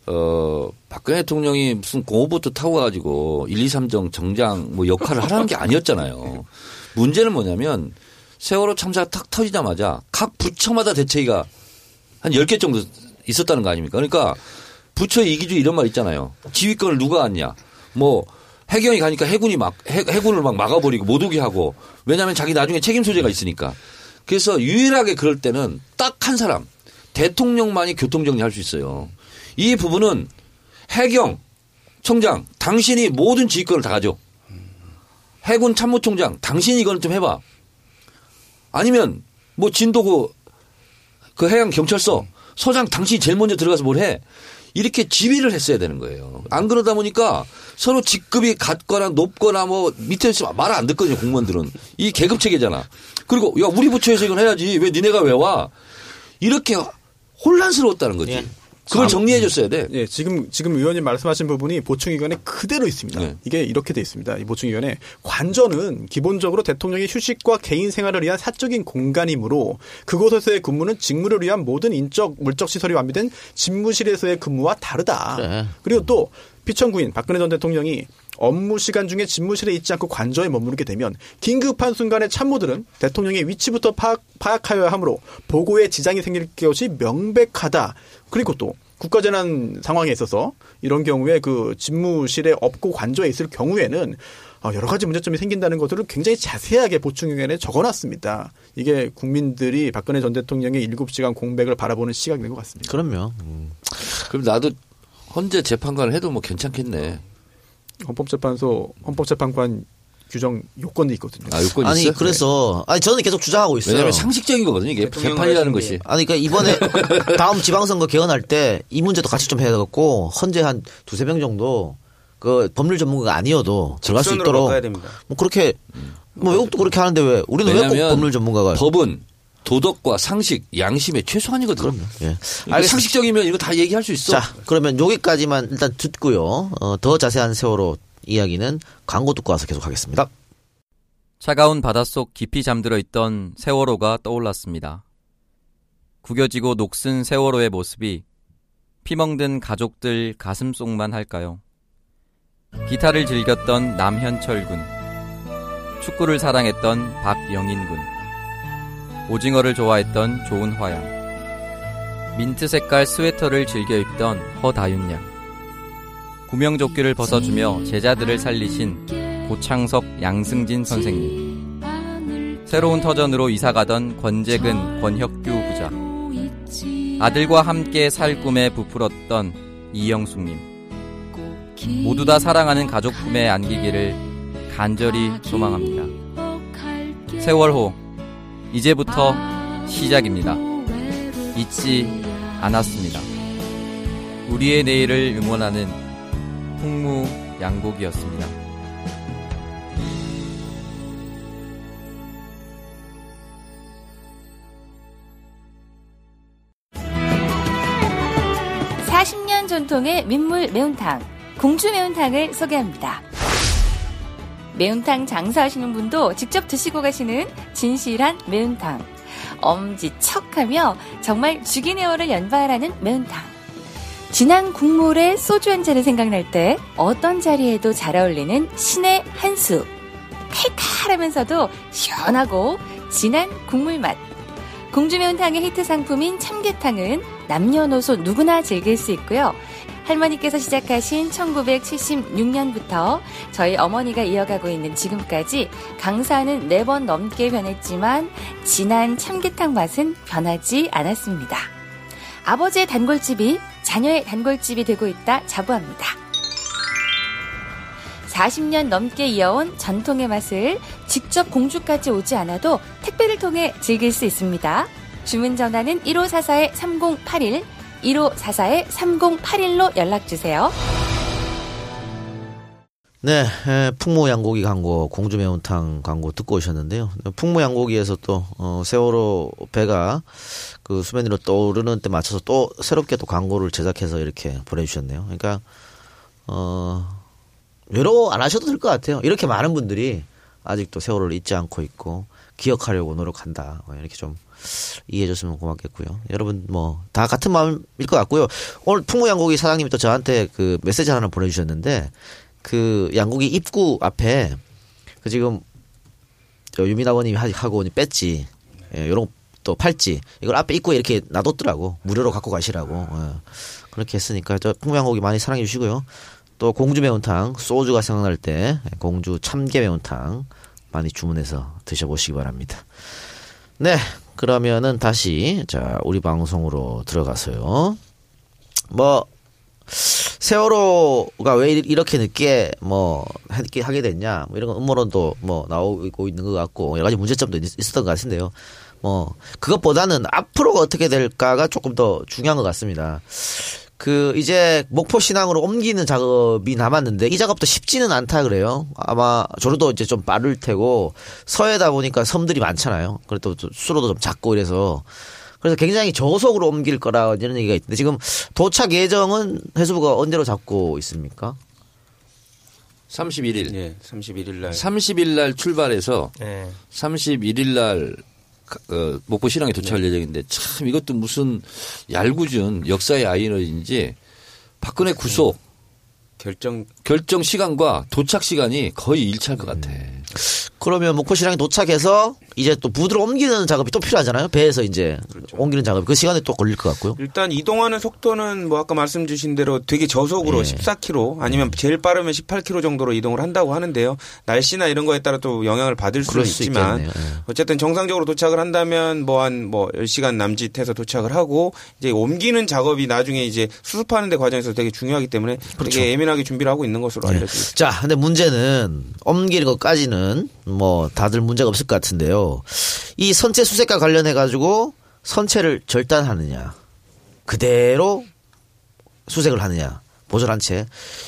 어 박근혜 대통령이 무슨 공호보트 타고 가지고 1, 2, 3정 정장 뭐 역할을 하라는 게 아니었잖아요. 문제는 뭐냐면 세월호 참사가 탁 터지자마자 각 부처마다 대책위가 한 10개 정도 있었다는 거 아닙니까? 그러니까 부처의 이기주 이런 말 있잖아요. 지휘권을 누가 갖냐. 뭐 해경이 가니까 해군이 막 해, 해군을 막 막아버리고 못 오게 하고 왜냐하면 자기 나중에 책임 소재가 있으니까. 그래서 유일하게 그럴 때는 딱 한 사람 대통령만이 교통정리할 수 있어요. 이 부분은 해경 총장 당신이 모든 지휘권을 다 가져. 해군 참모총장 당신이 이건 좀 해봐. 아니면 뭐 진도구 그 해양 경찰서 서장 당신이 제일 먼저 들어가서 뭘 해. 이렇게 지휘를 했어야 되는 거예요. 안 그러다 보니까 서로 직급이 같거나 높거나 뭐 밑에 있으면 말을 안 듣거든요, 공무원들은. 이 계급 체계잖아. 그리고 야, 우리 부처에서 이건 해야지. 왜 니네가 왜 와? 이렇게 혼란스러웠다는 거지. 예. 그걸 정리해 줬어야 돼. 예, 지금 지금 의원님 말씀하신 부분이 보충 의견에 그대로 있습니다. 네. 이게 이렇게 돼 있습니다. 이 보충 의견에 관전은 기본적으로 대통령의 휴식과 개인 생활을 위한 사적인 공간이므로 그곳에서의 근무는 직무를 위한 모든 인적 물적 시설이 완비된 집무실에서의 근무와 다르다. 그래. 그리고 또 피천구인 박근혜 전 대통령이 업무 시간 중에 집무실에 있지 않고 관저에 머무르게 되면 긴급한 순간에 참모들은 대통령의 위치부터 파악, 파악하여야 하므로 보고에 지장이 생길 것이 명백하다. 그리고 또 국가재난 상황에 있어서 이런 경우에 그 집무실에 없고 관저에 있을 경우에는 어, 여러 가지 문제점이 생긴다는 것들을 굉장히 자세하게 보충의견에 적어놨습니다. 이게 국민들이 박근혜 전 대통령의 7시간 공백을 바라보는 시각인 것 같습니다. 그럼요. 음. 그럼 나도 헌재 재판관을 해도 뭐 괜찮겠네. 헌법재판소 헌법재판관 규정 요건도 있거든요. 아, 요건 아니 있어요? 그래서 아니 저는 계속 주장하고 있어요. 왜냐하면 상식적인 거거든요. 이게 재판이라는. 것이. 아니 그러니까 이번에 다음 지방선거 개헌할 때 이 문제도 같이 좀 해갖고 헌재 한 두세 명 정도 그 법률 전문가가 아니어도 들어갈 수 있도록. 뭐 그렇게 뭐 외국도 그렇게 하는데 왜 우리는 왜 꼭 법률 전문가가 법은 도덕과 상식, 양심의 최소한이거든요. 그럼요. 예. 알겠 알겠습니다. 상식적이면 이거 다 얘기할 수 있어. 자, 그러면 여기까지만 일단 듣고요. 어, 더 자세한 세월호 이야기는 광고 듣고 와서 계속 하겠습니다. 차가운 바닷속 깊이 잠들어 있던 세월호가 떠올랐습니다. 구겨지고 녹슨 세월호의 모습이 피멍든 가족들 가슴 속만 할까요? 기타를 즐겼던 남현철 군, 축구를 사랑했던 박영인 군, 오징어를 좋아했던 조은화 양, 민트 색깔 스웨터를 즐겨 입던 허다윤 양, 구명조끼를 벗어주며 제자들을 살리신 고창석 양승진 선생님, 새로운 터전으로 이사가던 권재근 권혁규 부자, 아들과 함께 살 꿈에 부풀었던 이영숙님, 모두 다 사랑하는 가족 품에 안기기를 간절히 소망합니다. 세월호, 이제부터 시작입니다. 잊지 않았습니다. 우리의 내일을 응원하는 풍무 양곡이었습니다. 전통의 민물 매운탕, 공주 매운탕을 소개합니다. 매운탕 장사하시는 분도 직접 드시고 가시는 진실한 매운탕. 엄지척 하며 정말 죽이네어를 연발하는 매운탕. 진한 국물에 소주 한 잔이 생각날 때 어떤 자리에도 잘 어울리는 신의 한수. 칼칼하면서도 시원하고 진한 국물 맛. 공주 매운탕의 히트 상품인 참게탕은 남녀노소 누구나 즐길 수 있고요. 할머니께서 시작하신 1976년부터 저희 어머니가 이어가고 있는 지금까지 강사는 네번 넘게 변했지만 진한 참게탕 맛은 변하지 않았습니다. 아버지의 단골집이 자녀의 단골집이 되고 있다 자부합니다. 40년 넘게 이어온 전통의 맛을 직접 공주까지 오지 않아도 택배를 통해 즐길 수 있습니다. 주문 전화는 1544-3081, 1544-3081로 연락주세요. 네, 에, 풍무양고기 광고, 공주 매운탕 광고 듣고 오셨는데요. 풍무양고기에서 또 어, 세월호 배가 그 수면 위로 떠오르는 때 맞춰서 또 새롭게 또 광고를 제작해서 이렇게 보내주셨네요. 그러니까 어 외로워 안 하셔도 될 것 같아요. 이렇게 많은 분들이 아직도 세월호를 잊지 않고 있고 기억하려고 노력한다. 뭐 이렇게 좀 이해해줬으면 고맙겠고요. 여러분 뭐 다 같은 마음일 것 같고요. 오늘 풍무 양고기 사장님이 또 저한테 그 메시지 하나 보내주셨는데 그 양고기 입구 앞에 그 지금 저 유민 아버님이 하- 하고 뺐지 예, 요런 또 팔찌 이걸 앞에 입구에 이렇게 놔뒀더라고 무료로 갖고 가시라고 예. 그렇게 했으니까 저 풍무 양고기 많이 사랑해 주시고요 또 공주 매운탕 소주가 생각날 때 공주 참게 매운탕 많이 주문해서 드셔보시기 바랍니다 네 그러면은 다시 자 우리 방송으로 들어가서요 뭐 세월호가 왜 이렇게 늦게 뭐 하게 됐냐 뭐 이런 건 음모론도 뭐 나오고 있는 것 같고 여러 가지 문제점도 있- 있었던 것 같은데요. 뭐 그것보다는 앞으로가 어떻게 될까가 조금 더 중요한 것 같습니다. 그 이제 목포 신항으로 옮기는 작업이 남았는데 이 작업도 쉽지는 않다 그래요. 아마 저로도 이제 좀 빠를 테고 서해다 보니까 섬들이 많잖아요. 그래도 또 수로도 좀 작고 이래서 그래서 굉장히 저속으로 옮길 거라 이런 얘기가 있는데 지금 도착 예정은 해수부가 언제로 잡고 있습니까? 31일. 예, 31일 날. 30일 날 출발해서 예. 31일 날 어, 목포 신항에 도착할 예정인데 참 이것도 무슨 얄궂은 역사의 아이러인지 박근혜 구속 결정 결정 시간과 도착 시간이 거의 일치할 것 같아. 그러면 목포 시장에 도착해서 이제 또 부두로 옮기는 작업이 또 필요하잖아요. 배에서 이제 옮기는 작업. 그 시간에 또 걸릴 것 같고요. 일단 이동하는 속도는 뭐 아까 말씀 주신 대로 되게 저속으로 예. 14km 아니면 제일 빠르면 18km 정도로 이동을 한다고 하는데요. 날씨나 이런 거에 따라 또 영향을 받을 수는 수 있지만. 예. 어쨌든 정상적으로 도착을 한다면 뭐한뭐 10시간 남짓해서 도착을 하고 이제 옮기는 작업이 나중에 이제 수습하는 데 과정에서 되게 중요하기 때문에 그렇죠. 되게 예민하게 준비를 하고 있는 것으로 예. 알려지고 있습니다. 자, 근데 문제는 옮기는 것까지는 뭐 다들 문제가 없을 것 같은데요. 이 선체 수색과 관련해 가지고 선체를 절단하느냐, 그대로 수색을 하느냐. 보존한 채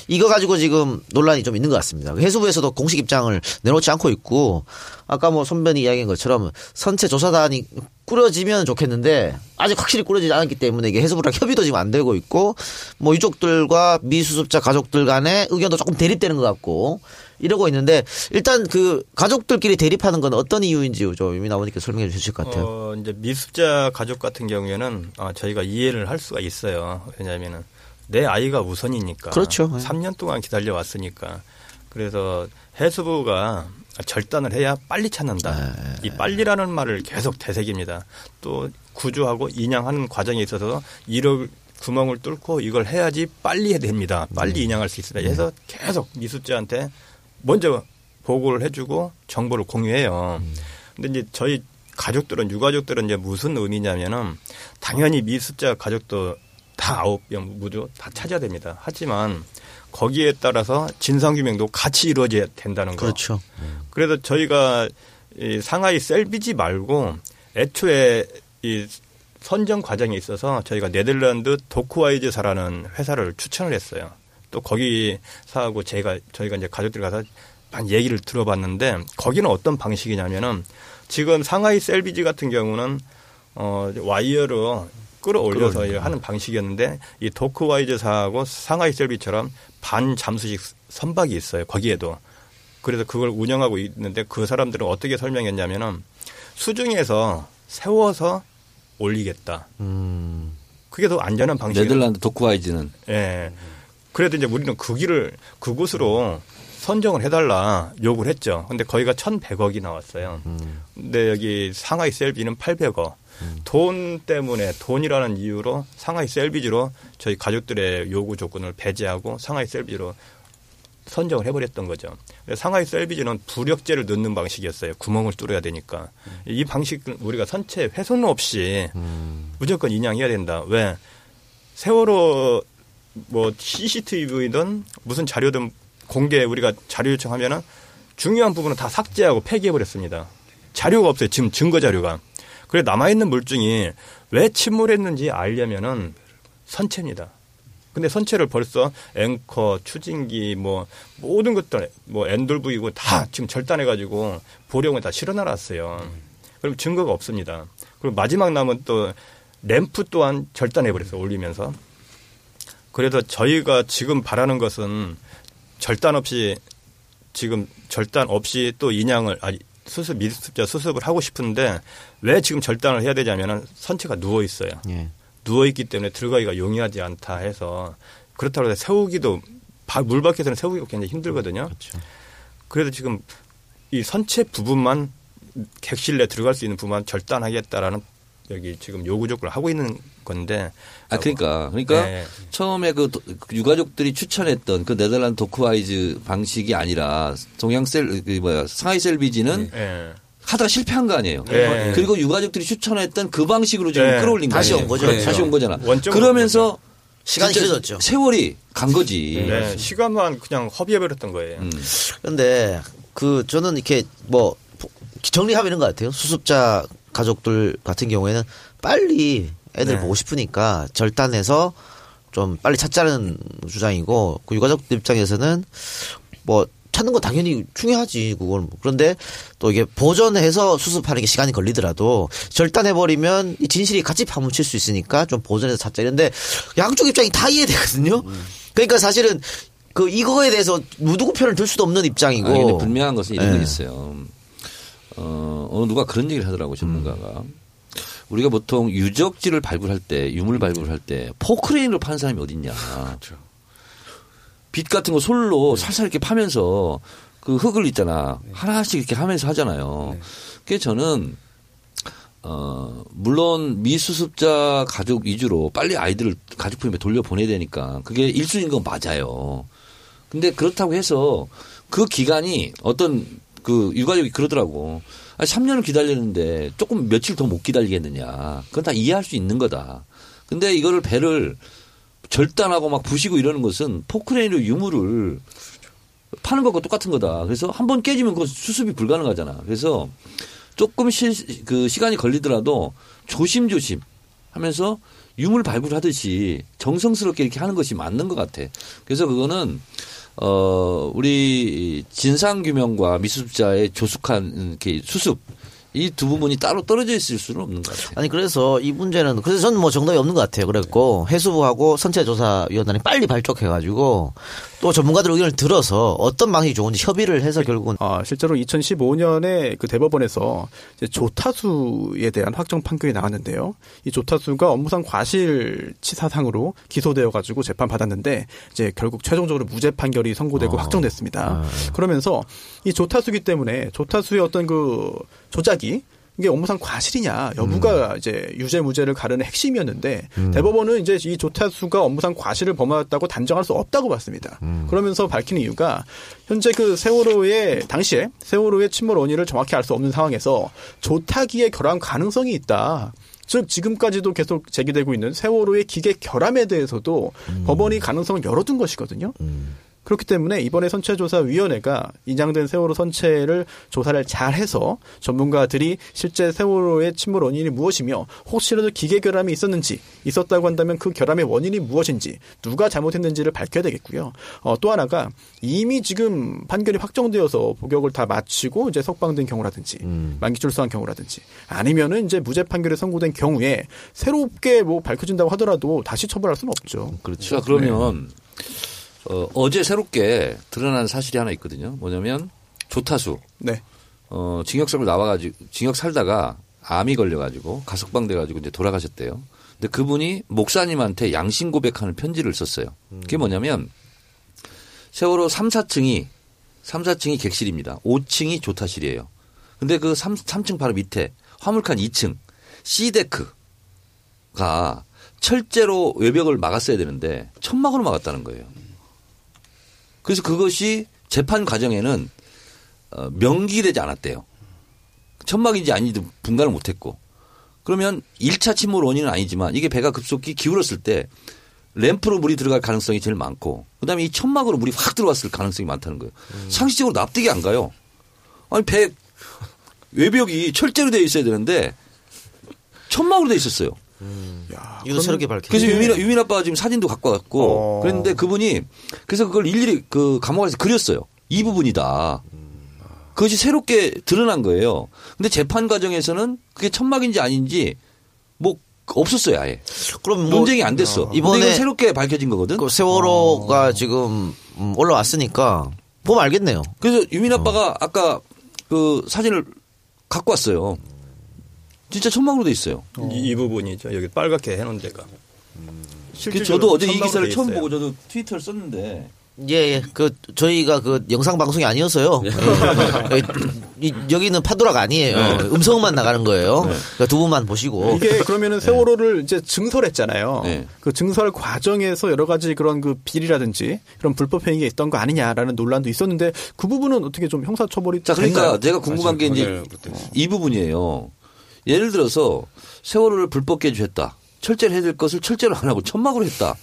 이거 가지고 지금 논란이 좀 있는 것 같습니다. 해수부에서도 공식 입장을 내놓지 않고 있고 아까 뭐 손변이 이야기한 것처럼 선체 조사단이 꾸려지면 좋겠는데 아직 확실히 꾸려지지 않았기 때문에 이게 해수부랑 협의도 지금 안 되고 있고 뭐 유족들과 미수습자 가족들 간의 의견도 조금 대립되는 것 같고 이러고 있는데 일단 그 가족들끼리 대립하는 건 어떤 이유인지 좀 유민 아버님께 설명해 주실 것 같아요. 어, 이제 미습자 가족 같은 경우에는 아, 저희가 이해를 할 수가 있어요. 왜냐하면은 내 아이가 우선이니까. 그렇죠. 네. 3년 동안 기다려 왔으니까. 그래서 해수부가 절단을 해야 빨리 찾는다. 네. 이 빨리라는 말을 계속 되새깁니다. 또 구조하고 인양하는 과정에 있어서 이를 구멍을 뚫고 이걸 해야지 빨리 해야 됩니다. 빨리 네. 인양할 수 있습니다. 그래서 계속 미습자한테 먼저 보고를 해주고 정보를 공유해요. 음. 근데 이제 저희 가족들은 유가족들은 이제 무슨 의미냐면은 당연히 미습자 가족도 다 아홉 명 모두 다 찾아야 됩니다. 하지만 거기에 따라서 진상 규명도 같이 이루어져야 된다는 거. 그렇죠. 그래서 저희가 이 상하이 셀비지 말고 애초에 이 선정 과정에 있어서 저희가 네덜란드 도크와이즈사라는 회사를 추천을 했어요. 또 거기 사하고 제가 저희가 이제 가족들 가서 많이 얘기를 들어봤는데 거기는 어떤 방식이냐면은 지금 상하이 셀비지 같은 경우는 어 와이어로 끌어올려서 하는 방식이었는데 이 도크와이즈사하고 상하이 셀비처럼 반 잠수식 선박이 있어요. 거기에도 그래서 그걸 운영하고 있는데 그 사람들은 어떻게 설명했냐면은 수중에서 세워서 올리겠다. 음. 그게 더 안전한 방식이에요. 네덜란드 도크와이즈는 예. 그래도 이제 우리는 그 길을 그곳으로 선정을 해달라 요구를 했죠. 근데 거기가 1,100억이 나왔어요. 근데 여기 상하이 셀비는 800억. 돈 때문에 돈이라는 이유로 상하이 셀비지로 저희 가족들의 요구 조건을 배제하고 상하이 셀비지로 선정을 해버렸던 거죠. 상하이 셀비지는 부력제를 넣는 방식이었어요. 구멍을 뚫어야 되니까. 이 방식을 우리가 선체 훼손 없이 무조건 인양해야 된다. 왜? 세월호 뭐 CCTV든 무슨 자료든 공개 우리가 자료 요청하면은 중요한 부분은 다 삭제하고 폐기해 버렸습니다. 자료가 없어요. 지금 증거 자료가. 그래 남아 있는 물증이 왜 침몰했는지 알려면은 선체입니다. 근데 선체를 벌써 앵커, 추진기, 뭐 모든 것들, 뭐 엔돌브이고 다 지금 절단해가지고 보령에 다 실어놔놨어요. 그럼 증거가 없습니다. 그리고 마지막 남은 또 램프 또한 절단해버렸어요. 올리면서. 그래서 저희가 지금 바라는 것은 절단 없이 지금 절단 없이 또 인양을 아니 수습 미수습자 수습을 하고 싶은데 왜 지금 절단을 해야 되냐면은 선체가 누워 있어요. 예. 누워 있기 때문에 들어가기가 용이하지 않다 해서 그렇다고 해서 세우기도 바- 물 밖에서는 세우기가 굉장히 힘들거든요. 그래서 지금 이 선체 부분만 객실 내 들어갈 수 있는 부분만 절단하겠다라는 여기 지금 요구 조건을 하고 있는 건데 아 그러니까 그러니까 네. 처음에 그, 도- 그 유가족들이 추천했던 그 네덜란드 도크와이즈 방식이 아니라 동양 셀 그 뭐야 상하이 셀비지는 예. 하다가 실패한 거 아니에요. 네. 그리고 유가족들이 추천했던 그 방식으로 지금 네. 끌어올린 거 다시 아니에요. 온 거죠. 네. 다시 온 거잖아. 원점으로 그러면서 시간이 길어졌죠. 세월이 간 거지. 네, 시간만 그냥 허비해버렸던 거예요. 음. 근데 그 저는 이렇게 뭐 정리하면 이런 것 같아요. 수습자 가족들 같은 경우에는 빨리 애들 네. 보고 싶으니까 절단해서 좀 빨리 찾자는 주장이고 그 유가족들 입장에서는 뭐 찾는 건 당연히 중요하지 그건 그런데 또 이게 보존해서 수습하는 게 시간이 걸리더라도 절단해버리면 이 진실이 같이 파묻힐 수 있으니까 좀 보존해서 찾자 이런데 양쪽 입장이 다 이해되거든요. 그러니까 사실은 그 이거에 대해서 무두고 편을 들 수도 없는 입장이고. 아니, 분명한 것은 이런 예. 게 있어요. 어, 어느 누가 그런 얘기를 하더라고, 전문가가. 음. 우리가 보통 유적지를 발굴할 때, 유물 발굴할 때, 포크레인으로 파는 사람이 어딨냐. 그렇죠. 빛 같은 거 네. 솔로 살살 이렇게 파면서 그 흙을 있잖아. 하나씩 이렇게 하면서 하잖아요. 네. 그게 저는 어, 물론 미수습자 가족 위주로 빨리 아이들을 가족 품에 돌려 보내야 되니까 그게 일순위인건 맞아요. 근데 그렇다고 해서 그 기간이 어떤 그 유가족이 그러더라고. 아니, 3년을 기다렸는데 조금 며칠 더 못 기다리겠느냐. 그건 다 이해할 수 있는 거다. 근데 이거를 배를 절단하고 막 부시고 이러는 것은 포크레인으로 유물을 파는 것과 똑같은 거다. 그래서 한 번 깨지면 그건 수습이 불가능하잖아. 그래서 조금 시, 그 시간이 걸리더라도 조심조심 하면서 유물 발굴하듯이 정성스럽게 이렇게 하는 것이 맞는 것 같아. 그래서 그거는 어 우리 진상 규명과 미수습자의 조숙한 이렇게 수습 이 두 부분이 따로 떨어져 있을 수는 없는 것 같아요. 아니 그래서 이 문제는 그래서 저는 뭐 정답이 없는 것 같아요. 그랬고 해수부하고 선체조사위원단이 빨리 발족해가지고 또 전문가들 의견을 들어서 어떤 방식이 좋은지 협의를 해서 결국은 아, 실제로 2015년에 그 대법원에서 이제 조타수에 대한 확정 판결이 나왔는데요. 이 조타수가 업무상 과실치사상으로 기소되어 가지고 재판 받았는데 이제 결국 최종적으로 무죄 판결이 선고되고 확정됐습니다. 그러면서 이 조타수기 때문에 조타수의 어떤 그 조작 이 이게 업무상 과실이냐? 여부가 이제 유죄 무죄를 가르는 핵심이었는데 대법원은 이제 이 조타수가 업무상 과실을 범하였다고 단정할 수 없다고 봤습니다. 그러면서 밝히는 이유가 현재 그 세월호의 당시에 세월호의 침몰 원인을 정확히 알 수 없는 상황에서 조타기의 결함 가능성이 있다. 즉 지금까지도 계속 제기되고 있는 세월호의 기계 결함에 대해서도 법원이 가능성을 열어둔 것이거든요. 그렇기 때문에 이번에 선체조사위원회가 인양된 세월호 선체를 조사를 잘해서 전문가들이 실제 세월호의 침몰 원인이 무엇이며 혹시라도 기계 결함이 있었는지 있었다고 한다면 그 결함의 원인이 무엇인지 누가 잘못했는지를 밝혀야 되겠고요. 어, 또 하나가 이미 지금 판결이 확정되어서 복역을 다 마치고 이제 석방된 경우라든지 만기 출소한 경우라든지 아니면은 이제 무죄 판결이 선고된 경우에 새롭게 뭐 밝혀진다고 하더라도 다시 처벌할 수는 없죠. 그렇죠. 자, 그러면 어, 어제 새롭게 드러난 사실이 하나 있거든요. 뭐냐면 조타수 네. 어, 징역살로 나와가지고 징역 살다가 암이 걸려가지고 가석방 돼가지고 이제 돌아가셨대요. 근데 그분이 목사님한테 양심 고백하는 편지를 썼어요. 그게 뭐냐면 세월호 3, 4층이 3, 4층이 객실입니다. 5층이 조타실이에요. 근데 그 3, 3층 바로 밑에 화물칸 2층 C데크가 철제로 외벽을 막았어야 되는데 천막으로 막았다는 거예요. 그래서 그것이 재판 과정에는 어, 명기되지 않았대요. 천막인지 아닌지 분간을 못했고 그러면 1차 침몰 원인은 아니지만 이게 배가 급속히 기울었을 때 램프로 물이 들어갈 가능성이 제일 많고 그다음에 이 천막으로 물이 확 들어왔을 가능성이 많다는 거예요. 상식적으로 납득이 안 가요. 아니 배 외벽이 철제로 되어 있어야 되는데 천막으로 되어 있었어요. 이거 새롭게 밝혀. 그래서 유민, 유민 아빠가 지금 사진도 갖고 왔고 어. 그랬는데 그분이 그래서 그걸 일일이 그 감옥에서 그렸어요. 이 부분이다. 그것이 새롭게 드러난 거예요. 근데 재판 과정에서는 그게 천막인지 아닌지 뭐 없었어요 아예. 그럼 뭐 논쟁이 안 됐어. 이번에 이번에 새롭게 밝혀진 거거든. 그 세월호가 지금 음, 올라왔으니까 보면 알겠네요. 그래서 유민 아빠가 아까 그 사진을 갖고 왔어요. 진짜 천막으로 돼 있어요. 이, 이 부분이죠. 여기 빨갛게 해놓은 데가. 그 저도 어제 이 천막으로 기사를 돼 처음. 보고 저도 트위터를 썼는데 예, 예. 그 저희가 그 영상 방송이 아니어서요. 예. 이- 여기는 파도라가 아니에요. 음성만 나가는 거예요. 그러니까 두 분만 보시고. 이게 그러면은 세월호를 이제 증설했잖아요. 네. 그 증설 과정에서 여러 가지 그런 그 비리라든지 그런 불법 행위가 있던 거 아니냐라는 논란도 있었는데 그 부분은 어떻게 좀 형사처벌이 자, 그러니까? 제가 궁금한 게 이제 이 부분이에요. 예를 들어서 세월호를 불법 개조했다. 철제를 해야 될 것을 철제로 안 하고 천막으로 했다.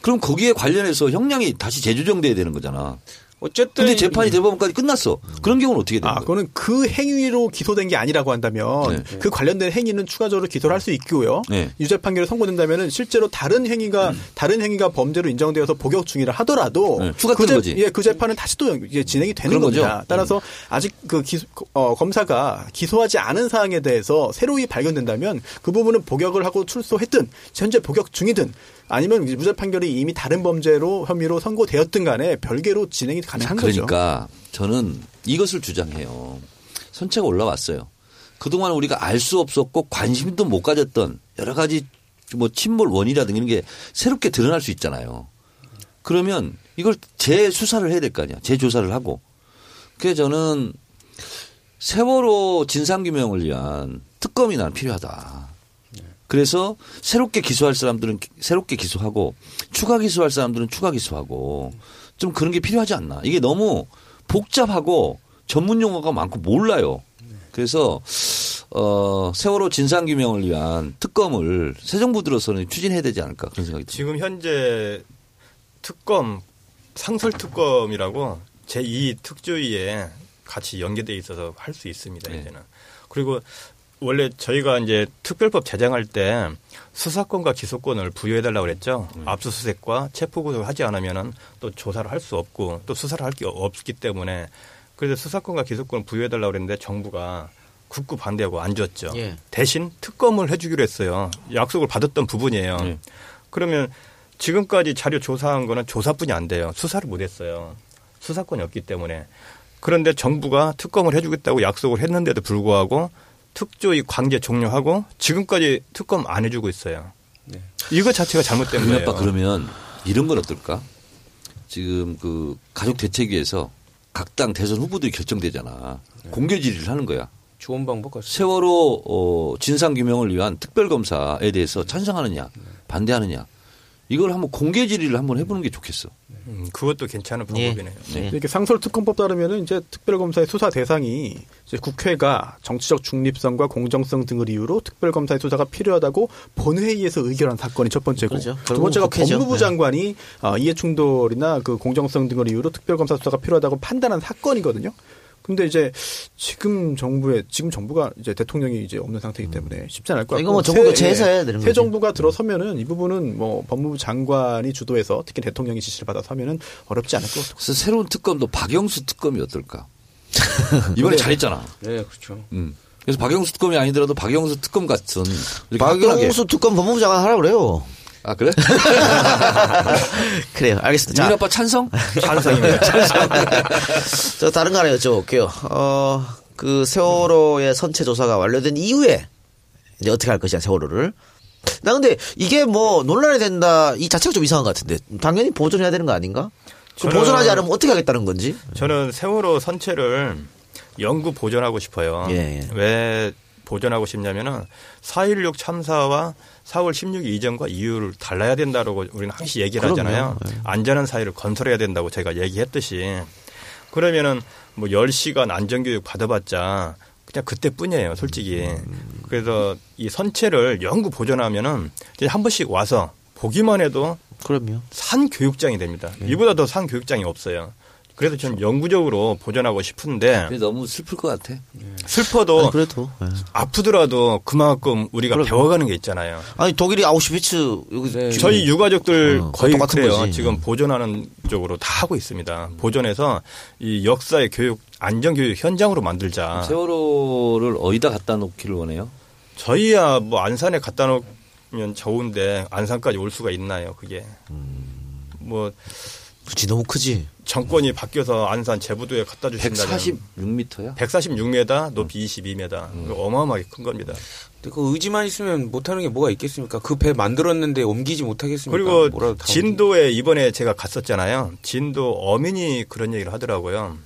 그럼 거기에 관련해서 형량이 다시 재조정돼야 되는 거잖아. 어쨌든 근데 재판이 대법원까지 끝났어. 그런 경우는 어떻게 되는 아, 거예요? 그거는 그 행위로 기소된 게 아니라고 한다면 네. 그 관련된 행위는 추가적으로 기소를 할 수 있고요. 네. 유죄 판결이 선고된다면은 실제로 다른 행위가 다른 행위가 범죄로 인정되어서 복역 중이라 하더라도 네, 추가 그 뜨는 거지. 예, 그 재판은 다시 또 이제 진행이 되는 그런 거죠. 겁니다. 따라서 아직 그 기소, 어, 검사가 기소하지 않은 사항에 대해서 새로이 발견된다면 그 부분은 복역을 하고 출소했든 현재 복역 중이든 아니면 무죄 판결이 이미 다른 범죄로 혐의로 선고되었든 간에 별개로 진행이 가능한 거죠. 그러니까 저는 이것을 주장해요. 선체가 올라왔어요. 그동안 우리가 알 수 없었고 관심도 못 가졌던 여러 가지 뭐 침몰 원이라든가 이런 게 새롭게 드러날 수 있잖아요. 그러면 이걸 재수사를 해야 될 거 아니야. 재조사를 하고. 그래서 저는 세월호 진상규명을 위한 특검이 난 필요하다. 그래서 새롭게 기소할 사람들은 기- 새롭게 기소하고 추가 기소할 사람들은 추가 기소하고 좀 그런 게 필요하지 않나. 이게 너무 복잡하고 전문 용어가 많고 몰라요. 그래서 어 세월호 진상 규명을 위한 특검을 새 정부 들어서는 추진해야 되지 않을까 그런 생각이 듭니다. 지금 현재 특검 상설 특검이라고 제2 특조위에 같이 연계돼 있어서 할 수 있습니다 네. 이제는 그리고 원래 저희가 이제 특별법 제정할 때 수사권과 기소권을 부여해달라고 그랬죠. 압수수색과 체포구속을 하지 않으면은 또 조사를 할 수 없고 또 수사를 할 게 없기 때문에 그래서 수사권과 기소권을 부여해달라고 그랬는데 정부가 굳고 반대하고 안 줬죠. 예. 대신 특검을 해주기로 했어요. 약속을 받았던 부분이에요. 네. 그러면 지금까지 자료 조사한 거는 조사뿐이 안 돼요. 수사를 못 했어요. 수사권이 없기 때문에. 그런데 정부가 특검을 해주겠다고 약속을 했는데도 불구하고 특조위 관계 종료하고 지금까지 특검 안 해주고 있어요. 이거 자체가 잘못된 거예요. 아빠 그러면 이런 건 어떨까? 지금 그 가족 대책위에서 각 당 대선 후보들이 결정되잖아. 공개 질의를 하는 거야. 좋은 방법 같습니다. 세월호 어, 진상 규명을 위한 특별 검사에 대해서 찬성하느냐, 반대하느냐. 이걸 한번 공개 질의를 한번 해보는 게 좋겠어. 음, 그것도 괜찮은 예. 방법이네요. 예. 이렇게 상설 특검법 따르면은 이제 특별검사의 수사 대상이 이제 국회가 정치적 중립성과 공정성 등을 이유로 특별검사의 수사가 필요하다고 본회의에서 의결한 사건이 첫 번째고 그렇죠. 두 번째가 국회죠. 법무부 네. 장관이 어, 이해충돌이나 그 공정성 등을 이유로 특별검사 수사가 필요하다고 판단한 사건이거든요. 근데 이제 지금 정부의 지금 정부가 이제 대통령이 이제 없는 상태이기 때문에 쉽지 않을 것 같고 이거 뭐 정부 새- 교체해서 예, 해야 되는 새 거지. 정부가 들어서면은 이 부분은 뭐 법무부 장관이 주도해서 특히 대통령이 지시를 받아서 하면은 어렵지 않을 것 같아요. 그래서 새로운 특검도 박영수 특검이 어떨까? 이번에 잘했잖아. 네, 그렇죠. 음. 그래서 박영수 특검이 아니더라도 박영수 특검 같은. 박영수 특검 법무부 장관 하라 그래요. 아 그래? 그래요. 알겠습니다. 유민 자, 아빠 찬성? 찬성입니다. 저 다른 거 하나 여쭤볼게요. 어, 그 세월호의 선체 조사가 완료된 이후에 이제 어떻게 할 것이냐 세월호를. 나 근데 이게 뭐 논란이 된다 이 자체가 좀 이상한 것 같은데 당연히 보존해야 되는 거 아닌가? 그 보존하지 않으면 어떻게 하겠다는 건지. 저는 세월호 선체를 영구 보존하고 싶어요. 예, 예. 왜 보존하고 싶냐면은 4.16 참사와 4월 16일 이전과 이유를 달라야 된다고 우리는 항상 얘기를 그럼요. 하잖아요. 예. 안전한 사회를 건설해야 된다고 제가 얘기했듯이 그러면은 뭐 10시간 안전교육 받아봤자 그냥 그때뿐이에요, 솔직히. 그래서 이 선체를 영구 보존하면은 이제 한 번씩 와서 보기만 해도 그럼요. 산 교육장이 됩니다. 이보다 더 산 교육장이 없어요. 그래서 저는 영구적으로 보존하고 싶은데 너무 슬플 것 같아. 슬퍼도 아니, 그래도. 예. 아프더라도 그만큼 우리가 그럼. 배워가는 게 있잖아요. 아니 독일이 아우슈비츠 여기 네. 저희 유가족들 어, 거의 똑같은 그래요. 거지. 지금 보존하는 쪽으로 다 하고 있습니다. 보존해서 이 역사의 교육, 안전 교육 현장으로 만들자. 세월호를 어디다 갖다 놓기를 원해요? 저희야 뭐 안산에 갖다 놓으면 좋은데 안산까지 올 수가 있나요? 그게. 뭐 그치 너무 크지. 정권이 바뀌어서 안산 제부도에 갖다 주신다면 146m야? 146m, 높이 22m. 어마어마하게 큰 겁니다. 근데 그 의지만 있으면 못하는 게 뭐가 있겠습니까? 그 배 만들었는데 옮기지 못하겠습니까? 그리고 진도에 이번에 제가 갔었잖아요. 진도 어민이 그런 얘기를 하더라고요.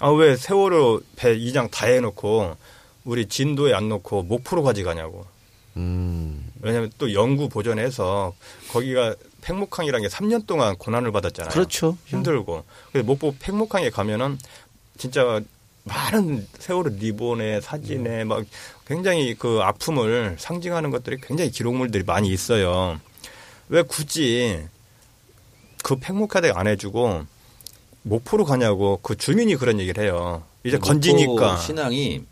아, 왜 세월호 배 2장 다 해놓고 우리 진도에 안 놓고 목포로 가져가냐고. 음. 왜냐하면 또 영구 보존해서 거기가 팽목항이라는 게 3년 동안 고난을 받았잖아요. 그렇죠. 힘들고. 그래서 목포 팽목항에 가면은 진짜 많은 세월호 리본에 사진에 막 굉장히 그 아픔을 상징하는 것들이 굉장히 기록물들이 많이 있어요. 왜 굳이 그 팽목하대 안 해주고 목포로 가냐고 그 주민이 그런 얘기를 해요. 이제 건지니까. 신앙이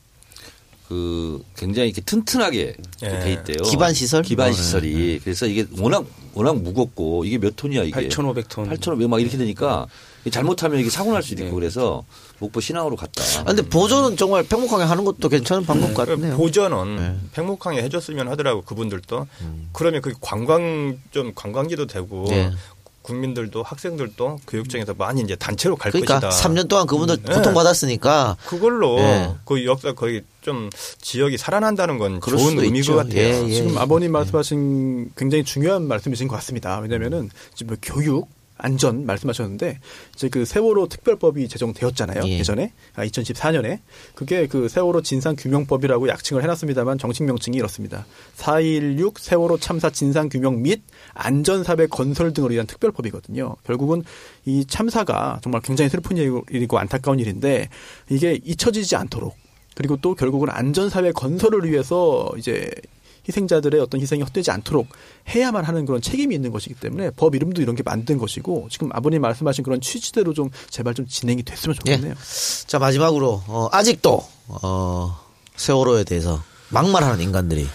그 굉장히 이렇게 튼튼하게 예. 돼 있대요. 기반 시설? 기반 어, 시설이. 그래서 이게 워낙 워낙 무겁고 이게 몇 톤이야 이게. 8,500톤. 8,500 막 이렇게 되니까 잘못하면 이게 사고 날 수도 있고 네. 그래서 목포 신앙으로 갔다. 아, 근데 보존은 정말 팽목하게 하는 것도 괜찮은 방법 같네요. 보전은 네. 팽목항에 해줬으면 하더라고 그분들도 그러면 그 관광 좀 관광지도 되고 네. 국민들도 학생들도 교육청에서 많이 이제 단체로 갈 그러니까 것이다. 3년 동안 그분들 네. 고통 받았으니까 그걸로 네. 그 역사 거의 좀 지역이 살아난다는 건 좋은 의미인. 것 같아요. 예, 예. 지금 아버님 말씀하신 굉장히 중요한 말씀이신 것 같습니다. 왜냐면은 지금 뭐 교육, 안전 말씀하셨는데 이제 그 세월호 특별법이 제정되었잖아요. 예. 예. 전에 아, 2014년에 그게 그 세월호 진상 규명법이라고 약칭을 해놨습니다만 정식 명칭이 이렇습니다. 4.16 세월호 참사 진상 규명 및 안전사회 건설 등을 위한 특별법이거든요. 결국은 이 참사가 정말 굉장히 슬픈 일이고 안타까운 일인데 이게 잊혀지지 않도록 그리고 또 결국은 안전사회 건설을 위해서 이제 희생자들의 어떤 희생이 헛되지 않도록 해야만 하는 그런 책임이 있는 것이기 때문에 법 이름도 이런 게 만든 것이고 지금 아버님 말씀하신 그런 취지대로 좀 제발 좀 진행이 됐으면 좋겠네요. 자 마지막으로 어, 아직도 어, 세월호에 대해서 막말하는 인간들이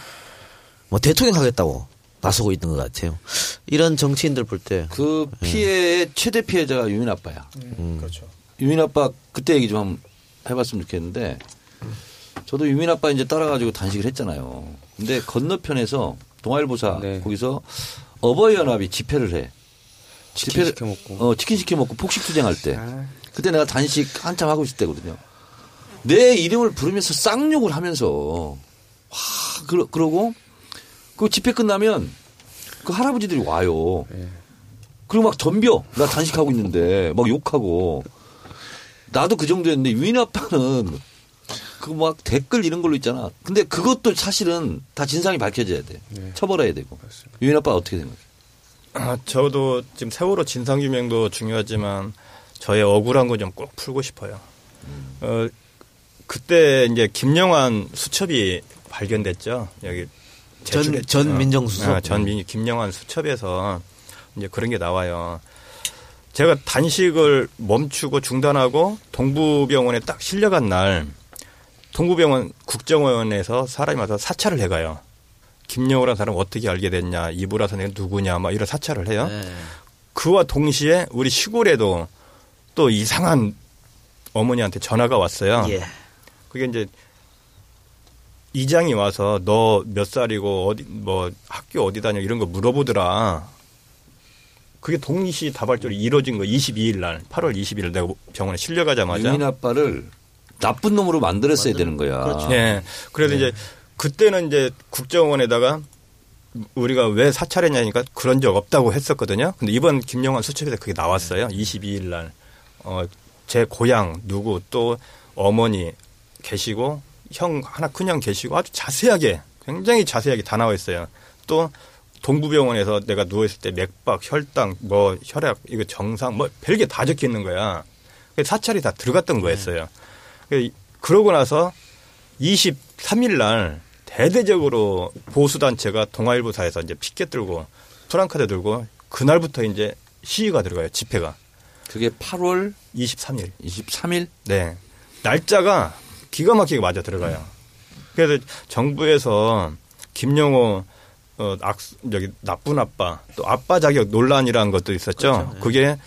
뭐 대통령 하겠다고 나서고 있는 것 같아요. 이런 정치인들 볼 때 그 피해의 최대 피해자가 유민 아빠야. 그렇죠. 유민 아빠 그때 얘기 좀 한번 해봤으면 좋겠는데 저도 유민 아빠 이제 따라가지고 단식을 했잖아요. 근데 건너편에서 동아일보사 네. 거기서 어버이연합이 집회를 해. 치킨 시켜 먹고. 어, 치킨 시켜 먹고 폭식 투쟁할 때. 아. 그때 내가 단식 한참 하고 있을 때거든요. 내 이름을 부르면서 쌍욕을 하면서 와, 그러, 그러고 그 집회 끝나면 그 할아버지들이 와요. 그리고 막 덤벼. 나 단식하고 있는데 막 욕하고 나도 그 정도였는데 유인 아빠는 그 막 댓글 이런 걸로 있잖아. 근데 그것도 사실은 다 진상이 밝혀져야 돼. 처벌해야 되고. 유인 아빠 어떻게 생각해? 아, 저도 지금 세월호 진상 규명도 중요하지만 저의 억울한 거 좀 꼭 풀고 싶어요. 어, 그때 이제 김영환 수첩이 발견됐죠. 여기 전-. 전 민정수석? 아, 전 민, 김영환 수첩에서 이제 그런 게 나와요. 제가 단식을 멈추고 중단하고 동부병원에 딱 실려간 날 동부병원 국정원에서 사람이 와서 사찰을 해가요. 김영호라는 사람 어떻게 알게 됐냐, 이보라 선생님 누구냐, 막 이런 사찰을 해요. 네. 그와 동시에 우리 시골에도 또 이상한 어머니한테 전화가 왔어요. 예. 그게 이제 이장이 와서 너 몇 살이고 어디 뭐 학교 어디 다녀 이런 거 물어보더라. 그게 동시 다발적으로 이루어진 거 22일 날 8월 20일 내가 병원에 실려가자마자 유민 아빠를 나쁜 놈으로 만들었어야 되는 거야. 그렇죠. 예. 그래서 이제 그때는 이제 국정원에다가 우리가 왜 사찰했냐니까 그런 적 없다고 했었거든요. 근데 이번 김영환 수첩에서 그게 나왔어요. 22일 날. 어, 제 고향 누구 또 어머니 계시고 형 하나 큰형 계시고 아주 자세하게 굉장히 자세하게 다 나와 있어요. 또 동부병원에서 내가 누워 있을 때 맥박, 혈당, 뭐 혈압, 이거 정상 뭐 별게 다 적혀 있는 거야. 그래서 사찰이 다 들어갔던 거였어요. 그- 그러고 나서 23일 날 대대적으로 보수 단체가 동아일보사에서 이제 피켓 들고 프랑카드 들고 그날부터 이제 시위가 들어가요. 집회가 그게 8월 23일. 23일 네. 날짜가 기가 막히게 맞아 들어가요. 그래서 정부에서 김영호 어, 악, 여기 나쁜 아빠 또 아빠 자격 논란이라는 것도 있었죠. 그게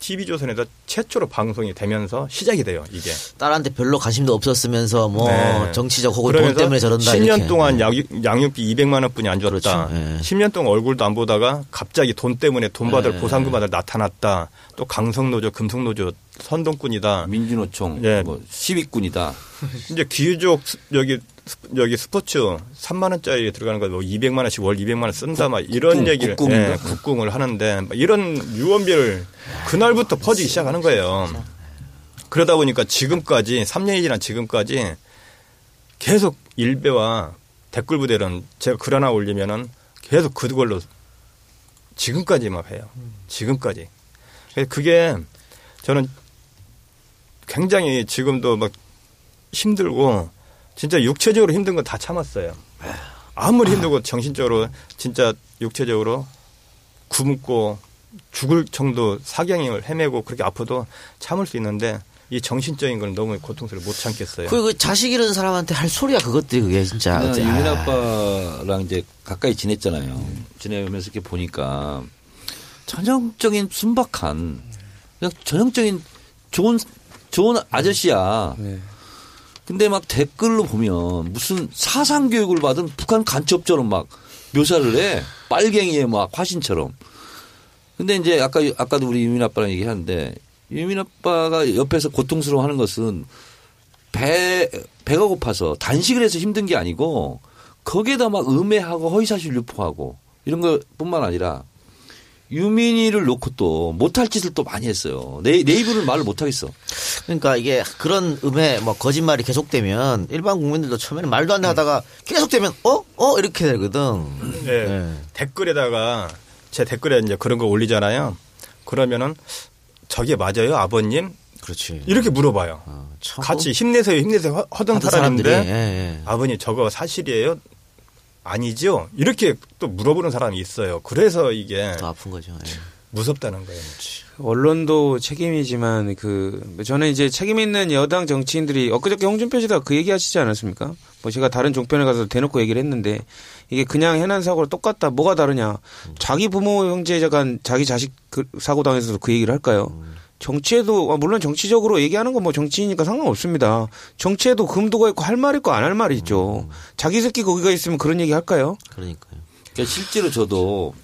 TV조선에서 최초로 방송이 되면서 시작이 돼요. 이게. 딸한테 별로 관심도 없었으면서 뭐 네. 정치적 혹은 돈 때문에 저런다 10년 이렇게. 동안 네. 양육, 양육비 200만 원뿐이 안 줬다. 그렇죠. 예. 10년 동안 얼굴도 안 보다가 갑자기 돈 때문에 돈 받을 예. 보상금 받을 나타났다. 또 강성노조, 금속노조 선동꾼이다. 민주노총 예. 뭐 시위꾼이다. 이제 귀족 스- 여기 스- 여기 스포츠 3만 원짜리 들어가는 거뭐 200만 원씩 월 200만 원 쓴다 막 이런 국궁, 얘기를 국궁인가? 예, 국궁을 하는데 막 이런 유언비를 그날부터 퍼지기 시작하는 거예요. 그러다 보니까 지금까지 3년이 지난 지금까지 계속 일베와 댓글 부대는 제가 글 하나 올리면은 계속 그걸로 지금까지 막 해요. 지금까지. 그게 저는 굉장히 지금도 막 힘들고 진짜 육체적으로 힘든 건 다 참았어요. 아무리 힘들고 정신적으로 진짜 육체적으로 굶고 죽을 정도 사경을 헤매고 그렇게 아파도 참을 수 있는데 이 정신적인 건 너무 고통스러워 못 참겠어요. 그, 그 자식 잃은 사람한테 할 소리야 그것들이 그게 진짜. 유민 아. 아빠랑 이제 가까이 지냈잖아요. 지내면서 이렇게 보니까 전형적인 순박한 그냥 전형적인 좋은 좋은 아저씨야. 네. 근데 막 댓글로 보면 무슨 사상 교육을 받은 북한 간첩처럼 막 묘사를 해. 빨갱이의 막 화신처럼. 근데 이제 아까 아까도 우리 유민 아빠랑 얘기하는데 유민 아빠가 옆에서 고통스러워 하는 것은 배 배가 고파서 단식을 해서 힘든 게 아니고 거기에다 막 음해하고 허위사실 유포하고 이런 것뿐만 아니라 유민이를 놓고 또 못할 짓을 또 많이 했어요. 내, 내 입으로는 말을 못하겠어. 그러니까 이게 그런 음해 뭐 거짓말이 계속되면 일반 국민들도 처음에는 말도 안돼 하다가 계속되면 어? 어? 이렇게 되거든. 네. 네. 댓글에다가 제 댓글에 이제 그런 거 올리잖아요. 그러면은 저게 맞아요, 아버님? 그렇지. 이렇게 물어봐요. 어, 참 같이 힘내세요, 힘내세요 하- 하던 하던 사람인데 사람들이, 예, 예. 아버님 저거 사실이에요? 아니죠? 이렇게 또 물어보는 사람이 있어요. 그래서 이게 더 아픈 거죠. 예. 무섭다는 거예요. 언론도 책임이지만 그 저는 이제 책임 있는 여당 정치인들이 엊그저께 홍준표 씨가 그 얘기 하시지 않았습니까? 뭐 제가 다른 종편에 가서 대놓고 얘기를 했는데 이게 그냥 해난 사고랑 똑같다. 뭐가 다르냐? 자기 부모 형제가 자기 자식 그 사고 당해서도 그 얘기를 할까요? 정치에도 아, 물론 정치적으로 얘기하는 건 뭐 정치니까 상관없습니다. 정치에도 금도가 있고 할 말 있고 안 할 말이 있죠. 자기 새끼 거기가 있으면 그런 얘기 할까요? 그러니까요. 그러니까 실제로 저도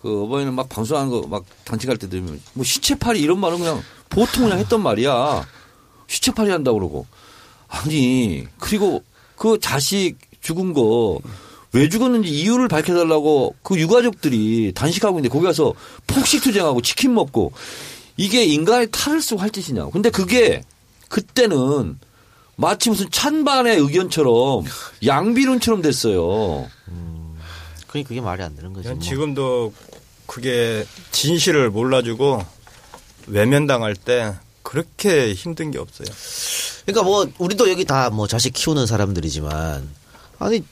그 어버이는 막 방송하는 거 막 단식할 때 들으면 뭐 시체팔이 이런 말은 그냥 보통 그냥 했던 말이야. 시체팔이 한다고 그러고. 아니, 그리고 그 자식 죽은 거 왜 죽었는지 이유를 밝혀달라고 그 유가족들이 단식하고 있는데 거기 가서 폭식 투쟁하고 치킨 먹고 이게 인간의 탈을 쓰고 할 짓이냐고. 근데 그게 그때는 마치 무슨 찬반의 의견처럼 양비론처럼 됐어요. 그러니까 그게 말이 안 되는 거지. 그냥 뭐. 지금도 그게 진실을 몰라주고 외면당할 때 그렇게 힘든 게 없어요. 그러니까 뭐 우리도 여기 다 뭐 자식 키우는 사람들이지만 아니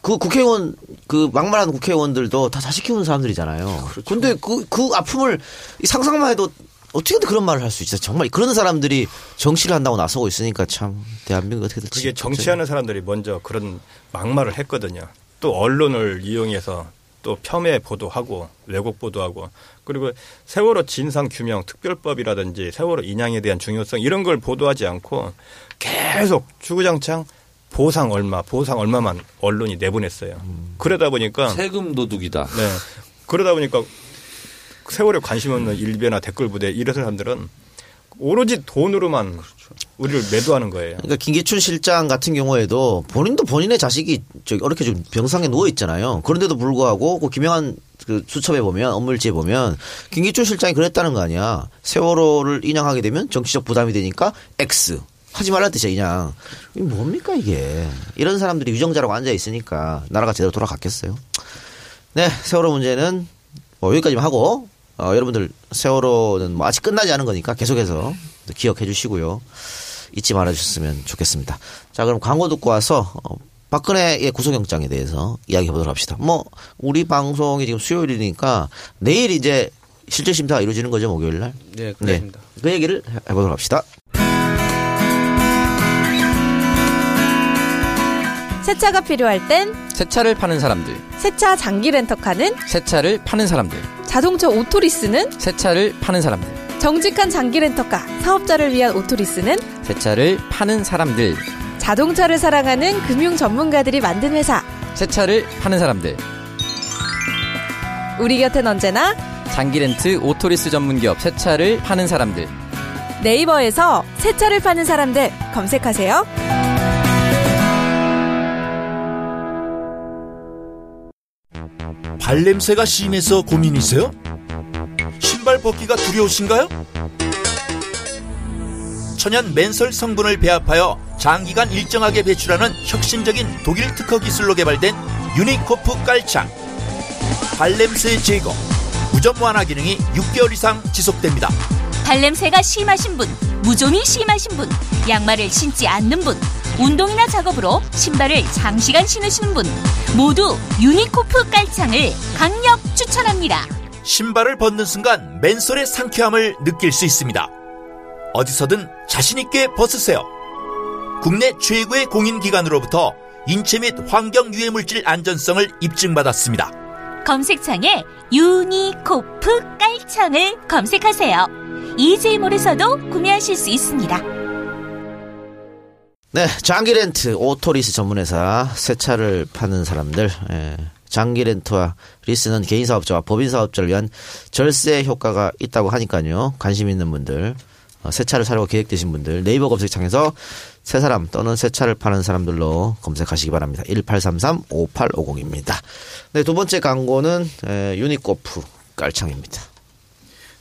그 국회의원 그 막말하는 국회의원들도 다 자식 키우는 사람들이잖아요. 근데 그그 아픔을 이 상상만 해도 어떻게든 그런 말을 할 수 있어. 정말 그런 사람들이 정치를 한다고 나서고 있으니까 참 대한민국 어떻게 될지. 그게 정치하는 사람들이 먼저 그런 막말을 했거든요. 또 언론을 이용해서 또 폄훼 보도하고 왜곡 보도하고 그리고 세월호 진상 규명 특별법이라든지 세월호 인양에 대한 중요성 이런 걸 보도하지 않고 계속 주구장창 보상 얼마 보상 얼마만 언론이 내보냈어요. 그러다 보니까 세금 도둑이다. 네. 그러다 보니까 세월에 관심 없는 일베나 댓글 부대 이런 사람들은 오로지 돈으로만 우리를 매도하는 거예요. 그러니까 김기춘 실장 같은 경우에도 본인도 본인의 자식이 저기 이렇게 좀 병상에 누워 있잖아요. 그런데도 불구하고 그 김영한 그 수첩에 보면 업무일지에 보면 김기춘 실장이 그랬다는 거 아니야. 세월호를 인양하게 되면 정치적 부담이 되니까 X. 하지 말라 뜻이야 그냥. 이게 뭡니까 이게. 이런 사람들이 유정자라고 앉아 있으니까 나라가 제대로 돌아갔겠어요. 네, 세월호 문제는 뭐 여기까지만 하고 어, 여러분들 세월호는 뭐 아직 끝나지 않은 거니까 계속해서 기억해 주시고요. 잊지 말아 주셨으면 좋겠습니다. 자, 그럼 광고 듣고 와서 어, 박근혜의 구속영장에 대해서 이야기해 보도록 합시다. 뭐 우리 방송이 지금 수요일이니까 내일 이제 실제 심사가 이루어지는 거죠 목요일 날. 네, 그렇습니다. 그 얘기를 해 보도록 합시다. 세차가 필요할 땐새 차를 파는 사람들, 세차 장기 렌터카는 새 차를 파는 사람들, 자동차 오토리스는 새 차를 파는 사람들, 정직한 장기 렌터카 사업자를 위한 오토리스는 새 차를 파는 사람들, 자동차를 사랑하는 금융 전문가들이 만든 회사. 새 차를 파는 사람들, 우리 곁엔 언제나 장기 렌트 오토리스 전문 기업 새 차를 파는 사람들. 네이버에서 새 차를 파는 사람들 검색하세요. 발냄새가 심해서 고민이세요? 신발 벗기가 두려우신가요? 천연 맨솔 성분을 배합하여 장기간 일정하게 배출하는 혁신적인 독일 특허 기술로 개발된 유니코프 깔창. 발냄새 제거, 무좀 완화 기능이 6개월 이상 지속됩니다. 발냄새가 심하신 분, 무좀이 심하신 분, 양말을 신지 않는 분, 운동이나 작업으로 신발을 장시간 신으시는 분 모두 유니코프 깔창을 강력 추천합니다. 신발을 벗는 순간 menthol의 상쾌함을 느낄 수 있습니다. 어디서든 자신있게 벗으세요. 국내 최고의 공인기관으로부터 인체 및 환경 유해 물질 안전성을 입증받았습니다. 검색창에 유니코프 깔창을 검색하세요. EJ몰에서도 구매하실 수 있습니다. 네, 장기 렌트 오토리스 전문회사 새 차를 파는 사람들. 예. 장기 렌트와 리스는 개인 사업자와 법인 사업자를 위한 절세 효과가 있다고 하니까요. 관심 있는 분들, 어, 새 차를 사려고 계획되신 분들 네이버 검색창에서 새 사람 또는 새 차를 파는 사람들로 검색하시기 바랍니다. 1833-5850입니다. 네, 두 번째 광고는 에, 유니코프 깔창입니다.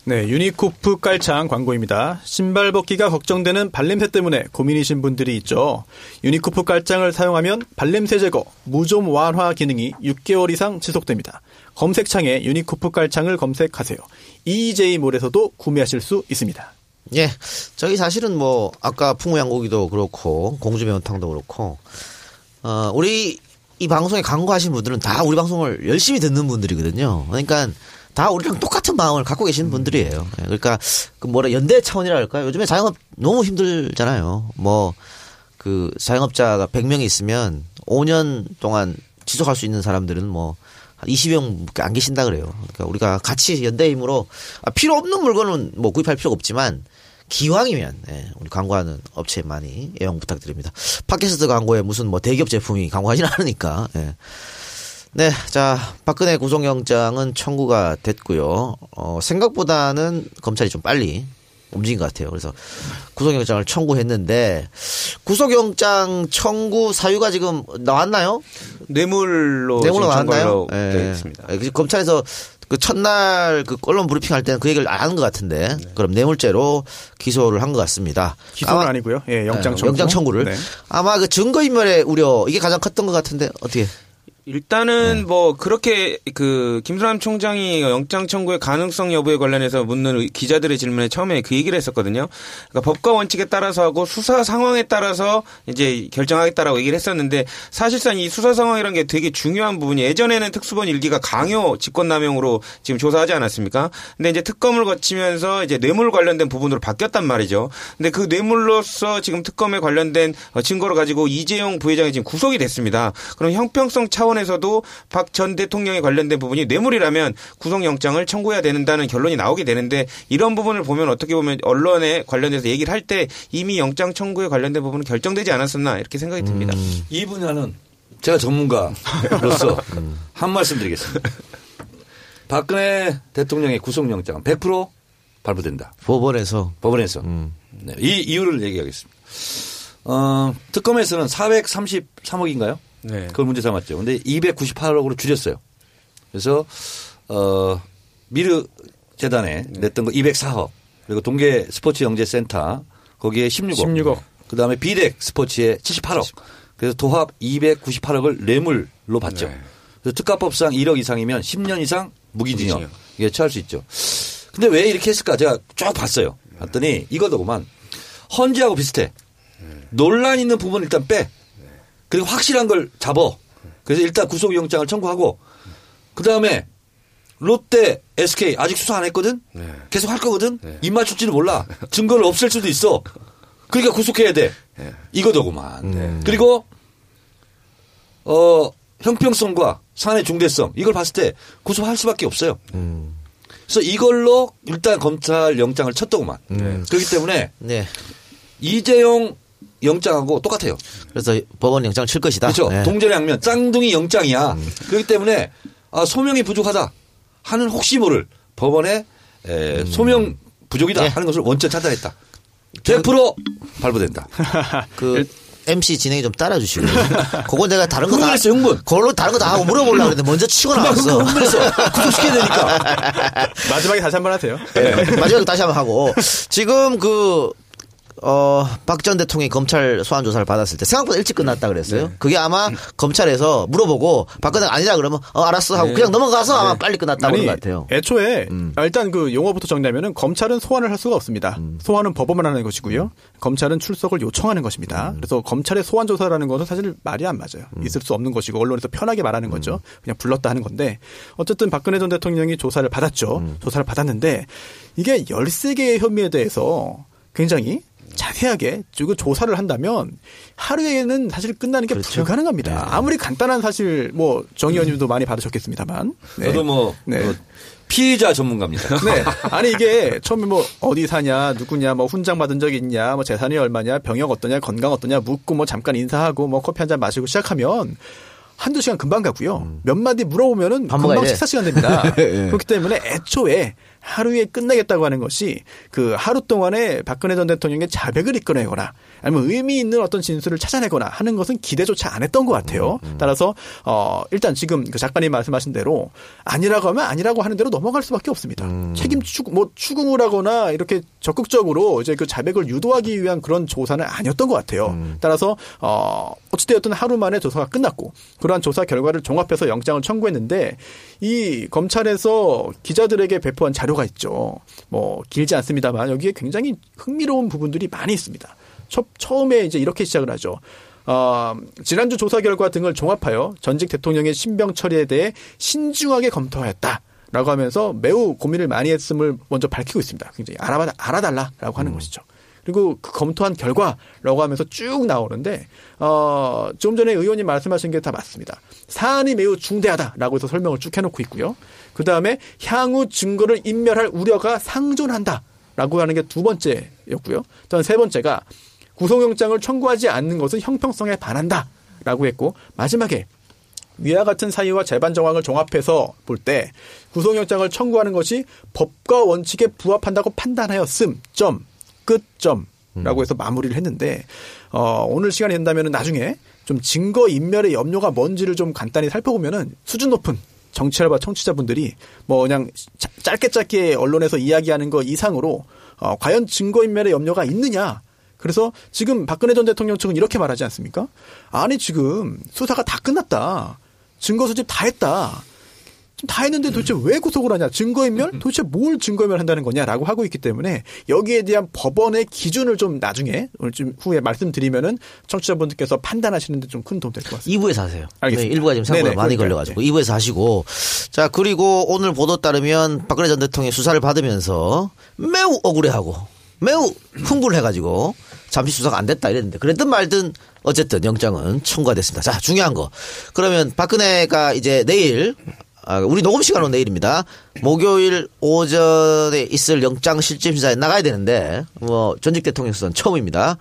네, 유니코프 깔창 광고입니다. 신발 벗기가 걱정되는 발냄새 때문에 고민이신 분들이 있죠. 유니코프 깔창을 사용하면 발냄새 제거, 무좀 완화 기능이 6개월 이상 지속됩니다. 검색창에 유니코프 깔창을 검색하세요. EJ몰에서도 구매하실 수 있습니다. 예. 저희 사실은 뭐, 아까 풍우 양고기도 그렇고, 공주 매운탕도 그렇고, 어, 우리 이 방송에 광고하신 분들은 다 우리 방송을 열심히 듣는 분들이거든요. 그러니까 다 우리랑 똑같은 마음을 갖고 계시는 분들이에요. 예, 그러니까 그 뭐라 연대 차원이라 할까요? 요즘에 자영업 너무 힘들잖아요. 뭐, 그 자영업자가 100명이 있으면 5년 동안 지속할 수 있는 사람들은 뭐, 한 20명밖에 안 계신다 그래요. 그러니까 우리가 같이 연대 힘으로 아, 필요 없는 물건은 뭐 구입할 필요가 없지만 기왕이면 예, 우리 광고하는 업체 많이 애용 부탁드립니다. 팟캐스트 광고에 무슨 뭐 대기업 제품이 광고하지는 않으니까. 예. 네, 자 박근혜 구속영장은 청구가 됐고요. 어, 생각보다는 검찰이 좀 빨리 움직인 것 같아요. 그래서 구속영장을 청구했는데 구속영장 청구 사유가 지금 나왔나요? 뇌물로 지금 나왔나요? 되어 있습니다. 예, 그 검찰에서 그 첫날 그 언론 브리핑 할 때는 그 얘기를 안 한 것 같은데 그럼 뇌물죄로 기소를 한 것 같습니다. 기소는 아마- 아니고요. 예, 영장 예, 청구. 영장 청구를 네. 아마 그 증거 인멸의 우려 이게 가장 컸던 것 같은데 어떻게? 일단은 네. 뭐 그렇게 그 김수남 총장이 영장 청구의 가능성 여부에 관련해서 묻는 의- 기자들의 질문에 처음에 그 얘기를 했었거든요. 그러니까 법과 원칙에 따라서 하고 수사 상황에 따라서 이제 결정하겠다라고 얘기를 했었는데 사실상 이 수사 상황이라는 게 되게 중요한 부분이 예전에는 특수본 일기가 강요 직권남용으로 지금 조사하지 않았습니까? 근데 이제 특검을 거치면서 이제 뇌물 관련된 부분으로 바뀌었단 말이죠. 근데 그 뇌물로서 지금 특검에 관련된 어, 증거를 가지고 이재용 부회장이 지금 구속이 됐습니다. 그럼 형평성 차원 에서도 박 전 대통령에 관련된 부분이 뇌물이라면 구속영장을 청구해야 된다는 결론이 나오게 되는데 이런 부분을 보면 어떻게 보면 언론에 관련해서 얘기를 할 때 이미 영장 청구에 관련된 부분은 결정되지 않았었나 이렇게 생각이 듭니다. 이 분야는 제가 전문가로서 한 말씀 드리겠습니다. 박근혜 대통령의 구속영장은 100% 발부된다. 법원에서 법원에서. 네, 이 이유를 얘기하겠습니다. 어, 특검에서는 433억인가요? 네. 그걸 문제 삼았죠. 근데 298억으로 줄였어요. 그래서 어 미르 재단에 냈던 거 204억 그리고 동계 스포츠 영재 센터 거기에 16억. 16억. 그다음에 비덱 스포츠에 78억. 그래서 도합 298억을 뇌물로 받죠. 네. 그래서 특가법상 1억 이상이면 10년 이상 무기징역 무기징역. 이게 처할 수 있죠. 근데 왜 이렇게 했을까? 제가 쭉 봤어요. 봤더니 이거더구만. 헌재하고 비슷해. 논란 있는 부분 을 일단 빼. 그리고 확실한 걸 잡어. 그래서 일단 구속영장을 청구하고 그 다음에 롯데, SK 아직 수사 안 했거든? 네. 계속 할 거거든? 입 맞출지는 몰라. 증거를 없앨 수도 있어. 그러니까 구속해야 돼. 이거더구만. 그리고 어, 형평성과 사안의 중대성 이걸 봤을 때 구속할 수밖에 없어요. 그래서 이걸로 일단 검찰 영장을 쳤더구만. 그렇기 때문에 네. 이재용 영장하고 똑같아요. 그래서 법원 영장 칠 것이다. 그렇죠. 네. 동전의 양면 쌍둥이 영장이야. 그렇기 때문에 아, 소명이 부족하다 하는 혹시 모를 법원에 에, 소명 부족이다 네. 하는 것을 원천 차단했다. 100% 발부된다. 그 MC 진행이 좀 따라주시고. 그건 내가 다른 거 다. 흥분했어, 흥분. 그걸로 다른 거 다 하고 물어보려고 그랬는데 먼저 치고 나왔어. 흥분, 흥분했어. 구속시켜야 되니까. 마지막에 다시 한 번 하세요. 네. 마지막에 다시 한 번 하고. 지금 그, 어, 박 전 대통령이 검찰 소환 조사를 받았을 때 생각보다 일찍 끝났다 그랬어요. 그게 아마 검찰에서 물어보고 박근혜가 아니라 그러면 어, 알았어 하고 그냥 넘어가서 아마 빨리 끝났다고 그런 것 같아요. 애초에 음. 일단 그 용어부터 정리하면은 검찰은 소환을 할 수가 없습니다. 음. 소환은 법원만 하는 것이고요. 검찰은 출석을 요청하는 것입니다. 음. 그래서 검찰의 소환 조사라는 것은 사실 말이 안 맞아요. 있을 수 없는 것이고 언론에서 편하게 말하는 거죠. 음. 그냥 불렀다 하는 건데 어쨌든 박근혜 전 대통령이 조사를 받았죠. 음. 조사를 받았는데 이게 13개의 혐의에 대해서 굉장히 자세하게 그 조사를 한다면 하루에는 사실 끝나는 게 그렇죠. 불가능합니다. 네. 아무리 간단한 사실 뭐 정 의원님도 많이 받으셨겠습니다만. 네. 저도 뭐 네. 그 피의자 전문가입니다. 네. 아니 이게 처음에 뭐 어디 사냐, 누구냐, 뭐 훈장 받은 적 있냐, 뭐 재산이 얼마냐, 병역 어떠냐, 건강 어떠냐 묻고 뭐 잠깐 인사하고 뭐 커피 한 잔 마시고 시작하면 한두 시간 금방 가고요. 몇 마디 물어보면은 밥 금방. 식사 시간 됩니다. 예. 그렇기 때문에 애초에 하루에 끝나겠다고 하는 것이 그 하루 동안에 박근혜 전 대통령의 자백을 이끌어내거나 아니면 의미 있는 어떤 진술을 찾아내거나 하는 것은 기대조차 안 했던 것 같아요. 따라서 어 일단 지금 그 작가님 말씀하신 대로 아니라고 하면 아니라고 하는 대로 넘어갈 수밖에 없습니다. 책임 추궁 뭐 추궁을 하거나 이렇게 적극적으로 이제 그 자백을 유도하기 위한 그런 조사는 아니었던 것 같아요. 따라서 어 어찌되었든 하루 만에 조사가 끝났고 그러한 조사 결과를 종합해서 영장을 청구했는데 이 검찰에서 기자들에게 배포한 자료가 있죠. 뭐 길지 않습니다만 여기에 굉장히 흥미로운 부분들이 많이 있습니다. 첫, 처음에 이제 이렇게 시작을 하죠. 어, 지난주 조사 결과 등을 종합하여 전직 대통령의 신병 처리에 대해 신중하게 검토하였다. 라고 하면서 매우 고민을 많이 했음을 먼저 밝히고 있습니다. 굉장히 알아봐, 알아달라라고 하는 것이죠. 그리고 그 검토한 결과라고 하면서 쭉 나오는데 어, 좀 전에 의원님 말씀하신 게 다 맞습니다. 사안이 매우 중대하다라고 해서 설명을 쭉 해놓고 있고요. 그 다음에 향후 증거를 인멸할 우려가 상존한다 라고 하는 게 두 번째였고요. 또한 세 번째가 구속영장을 청구하지 않는 것은 형평성에 반한다 라고 했고 마지막에 위와 같은 사유와 재반 정황을 종합해서 볼 때 구속영장을 청구하는 것이 법과 원칙에 부합한다고 판단하였음. 점. 끝 점 라고 해서 마무리를 했는데 어, 오늘 시간이 된다면 나중에 좀 증거 인멸의 염려가 뭔지를 좀 간단히 살펴보면은 수준 높은 정치알바 청취자분들이 뭐 그냥 자- 짧게 짧게 언론에서 이야기하는 거 이상으로 어, 과연 증거 인멸의 염려가 있느냐 그래서 지금 박근혜 전 대통령 측은 이렇게 말하지 않습니까? 아니 지금 수사가 다 끝났다. 증거 수집 다 했다. 다 했는데 도대체 왜 구속을 하냐? 증거인멸? 도대체 뭘 증거인멸 한다는 거냐라고 하고 있기 때문에 여기에 대한 법원의 기준을 좀 나중에 오늘 좀 후에 말씀드리면은 청취자분들께서 판단하시는 데 좀 큰 도움 될 것 같습니다. 2부에서 하세요. 알겠습니다. 네, 일부가 지금 생각보다 네네, 많이 그러니까요. 걸려 가지고 2부에서 하시고 자 그리고 오늘 보도 따르면 박근혜 전 대통령이 수사를 받으면서 매우 억울해하고 매우 흥분해가지고 잠시 수사가 안 됐다 이랬는데 그랬든 말든 어쨌든 영장은 청구가 됐습니다. 자 중요한 거 그러면 박근혜가 이제 내일 아, 우리 녹음 시간은 내일입니다. 목요일 오전에 있을 영장 실질 심사에 나가야 되는데 뭐 전직 대통령 수사는 처음입니다.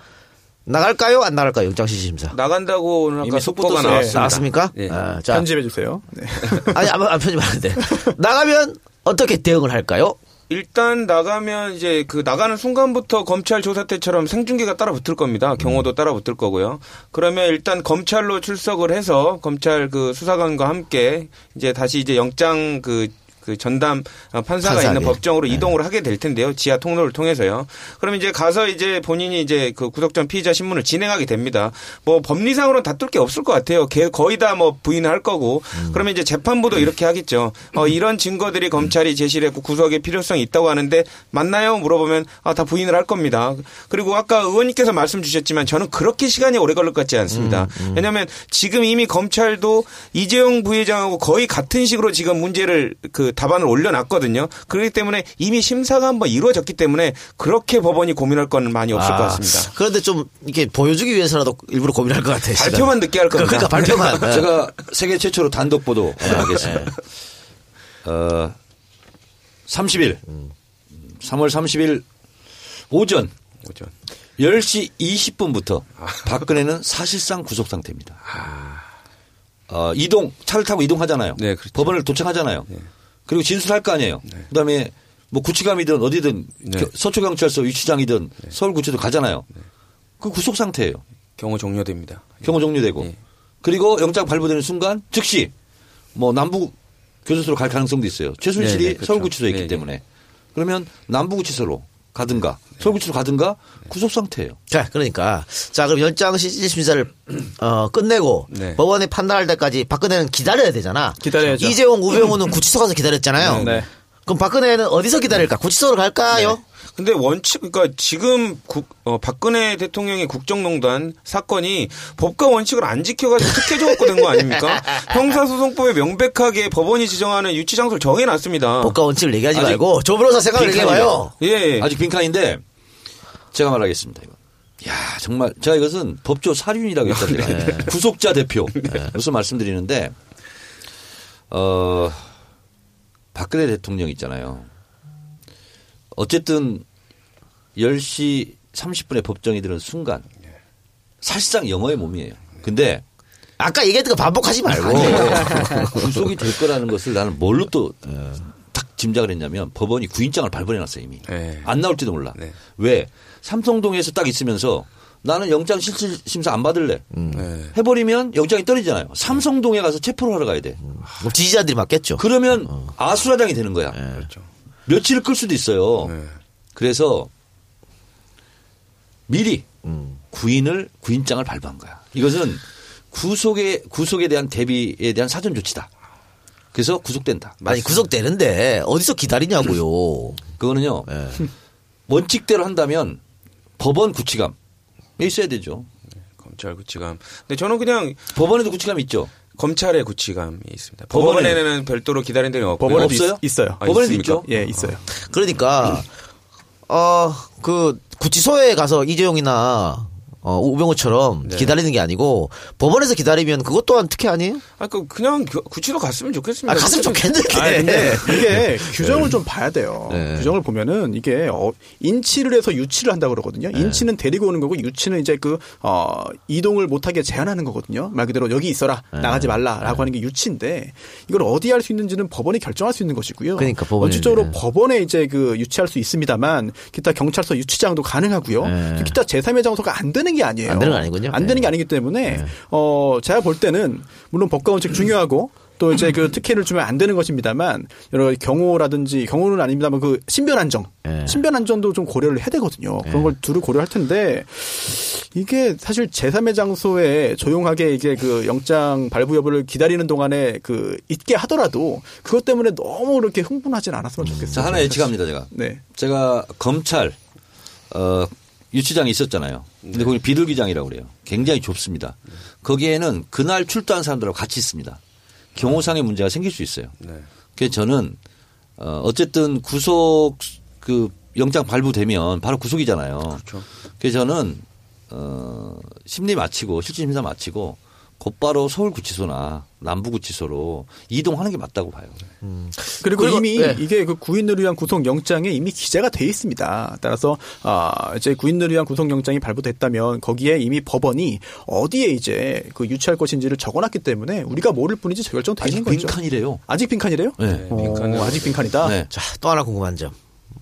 나갈까요? 안 나갈까요? 영장 실질 심사. 나간다고 오늘 아까 속보가. 나왔습니다. 나왔습니까? 예. 아, 자, 편집해 주세요. 네. 아니, 안, 안 편집하는데. 나가면 어떻게 대응을 할까요? 일단 나가면 이제 그 나가는 순간부터 검찰 조사 때처럼 생중계가 따라 붙을 겁니다. 경호도 따라 붙을 거고요. 그러면 일단 검찰로 출석을 해서 검찰 그 수사관과 함께 이제 다시 이제 영장 그 그 전담 어, 판사가 판사에게. 있는 법정으로 이동을 하게 될 텐데요. 지하 통로를 통해서요. 그럼 이제 가서 이제 본인이 이제 그 구속전 피의자 신문을 진행하게 됩니다. 뭐 법리상으로는 다툴 게 없을 것 같아요. 개- 거의 다 뭐 부인을 할 거고. 그러면 이제 재판부도 이렇게 하겠죠. 어, 이런 증거들이 검찰이 제시를 했고 구속의 필요성이 있다고 하는데 맞나요? 물어보면 아, 다 부인을 할 겁니다. 그리고 아까 의원님께서 말씀 주셨지만 저는 그렇게 시간이 오래 걸릴 것 같지 않습니다. 왜냐하면 지금 이미 검찰도 이재용 부회장하고 거의 같은 식으로 지금 문제를 그 답안을 올려놨거든요. 그렇기 때문에 이미 심사가 한번 이루어졌기 때문에 그렇게 법원이 고민할 건 많이 없을 것 아, 같습니다. 그런데 좀 이렇게 보여주기 위해서라도 일부러 고민할 것 같아요. 발표만 늦게 할 겁니다. 그러니까 발표만. 네. 제가 세계 최초로 단독 보도 하나 하겠습니다. 어, 30일, 3월 30일 오전 오전. 10시 20분부터 박근혜는 사실상 구속 상태입니다. 어, 이동, 차를 타고 이동하잖아요. 네, 그렇죠. 법원을 도착하잖아요. 그리고 진술할 거 아니에요. 그 다음에 뭐 구치감이든 어디든 네. 겨- 서초경찰서 유치장이든 서울구치도 가잖아요. 그 구속 상태예요. 경호 종료됩니다. 경호 종료되고 예. 그리고 영장 발부되는 순간 즉시 뭐 남부 교도소로 갈 가능성도 있어요. 최순실이 네, 네, 그렇죠. 서울구치소에 있기 네, 네. 때문에 그러면 남부구치소로 가든가 서울구치소로 가든가 구속 상태예요. 자, 그러니까 자 그럼 연장 실질 심사를 어, 끝내고 네. 법원이 판단할 때까지 박근혜는 기다려야 되잖아. 기다려야죠. 이재용, 우병우는 구치소 가서 기다렸잖아요. 네. 그럼 박근혜는 어디서 기다릴까? 구치소로 갈까요? 근데 원칙 그러니까 지금 국, 어, 박근혜 대통령의 국정농단 사건이 법과 원칙을 안 지켜가지고 특혜 조업고 된 거 아닙니까? 형사소송법에 명백하게 법원이 지정하는 유치 장소를 정해놨습니다. 법과 원칙을 얘기하지 말고 조 변호사 생각을 얘기해봐요. 예, 예. 아직 빈칸인데 제가 말하겠습니다. 이거. 야 정말 제가 이것은 법조 사륜이라고 했잖아요. 구속자 대표 무슨 말씀드리는데 어 박근혜 대통령 있잖아요. 어쨌든 10시 30분에 법정이 들은 순간 사실상 영어의 몸이에요. 근데 아까 얘기했던 거 반복하지 말고. 구속이 될 거라는 것을 나는 뭘로 또딱 짐작을 했냐면 법원이 구인장을 발부해놨어요 이미. 네. 안 나올지도 몰라. 네. 왜? 삼성동에서 딱 있으면서 나는 영장 실질 심사 안 받을래. 네. 해버리면 영장이 떨어지잖아요. 삼성동에 가서 체포를 하러 가야 돼. 그럼 지지자들이 맞겠죠. 그러면 아수라장이 되는 거야. 그렇죠. 며칠을 끌 수도 있어요. 네. 그래서 미리 구인을 구인장을 발부한 거야. 이것은 구속에 구속에 대한 대비에 대한 사전 조치다. 그래서 구속된다. 아니 구속되는데 어디서 기다리냐고요. 그거는요. 예. 원칙대로 한다면 법원 구치감에 있어야 되죠. 검찰 구치감. 근데 저는 그냥 법원에도 구치감이 있죠. 검찰의 구치감이 있습니다. 법원에- 법원에는 별도로 기다리는 데는 없고요. 법원에도 없어요? 있, 어요 아, 법원에도? 있죠. 예, 있어요. 그러니까 어 그 구치소에 가서 이재용이나 어, 우병우처럼 네. 기다리는 게 아니고 법원에서 기다리면 그것 또한 특혜 아니에요? 아, 그 그냥 교- 구치소 갔으면 좋겠습니다. 아, 갔으면 좋겠는데. 아 근데 이게 규정을 좀 봐야 돼요. 네. 규정을 보면은 이게 어, 인치를 해서 유치를 한다 고 그러거든요. 인치는 데리고 오는 거고 유치는 이제 그 어, 이동을 못하게 제한하는 거거든요. 말 그대로 여기 있어라 나가지 말라라고 하는 게 유치인데 이걸 어디 할 수 있는지는 법원이 결정할 수 있는 것이고요. 그러니까 법원이, 원칙적으로 네. 법원에 이제 그 유치할 수 있습니다만 기타 경찰서 유치장도 가능하고요. 네. 기타 제3의 장소가 안 되는 게 아니에요. 안 되는 거 아니군요. 안 되는 게 아니기 때문에 어 제가 볼 때는 물론 법과 원칙 중요하고 또 이제 그 특혜를 주면 안 되는 것입니다만 여러 가지 경호라든지 경호는 아닙니다만 그 신변 안정, 예. 신변 안전도 좀 고려를 해야 되거든요. 그런 걸 두루 고려할 텐데 이게 사실 제3의 장소에 조용하게 이게 그 영장 발부 여부를 기다리는 동안에 그 있게 하더라도 그것 때문에 너무 그렇게 흥분하진 않았으면 좋겠어요. 자, 하나 예측합니다, 제가. 네. 제가 검찰 어, 유치장이 있었잖아요. 근데 거기 비둘기장이라고 그래요. 굉장히 좁습니다. 거기에는 그날 출두한 사람들하고 같이 있습니다. 경호상의 문제가 생길 수 있어요. 그래서 저는 어, 어쨌든 구속 그 영장 발부되면 바로 구속이잖아요. 그렇죠. 그래서 저는 어, 심리 마치고 실질 심사 마치고 곧바로 서울구치소나 남부구치소로 이동하는 게 맞다고 봐요. 그리고, 그리고, 이미 네. 이게 그 구인을 위한 구속 영장에 이미 기재가 돼 있습니다. 따라서 아 이제 구인을 위한 구속 영장이 발부됐다면 거기에 이미 법원이 어디에 이제 그 유치할 것인지를 적어놨기 때문에 우리가 모를 뿐이지 결정돼 아직 있는 거죠. 빈칸이래요. 아직 빈칸이래요? 네. 어, 빈칸은- 아직 빈칸이다. 네. 자, 또 하나 궁금한 점.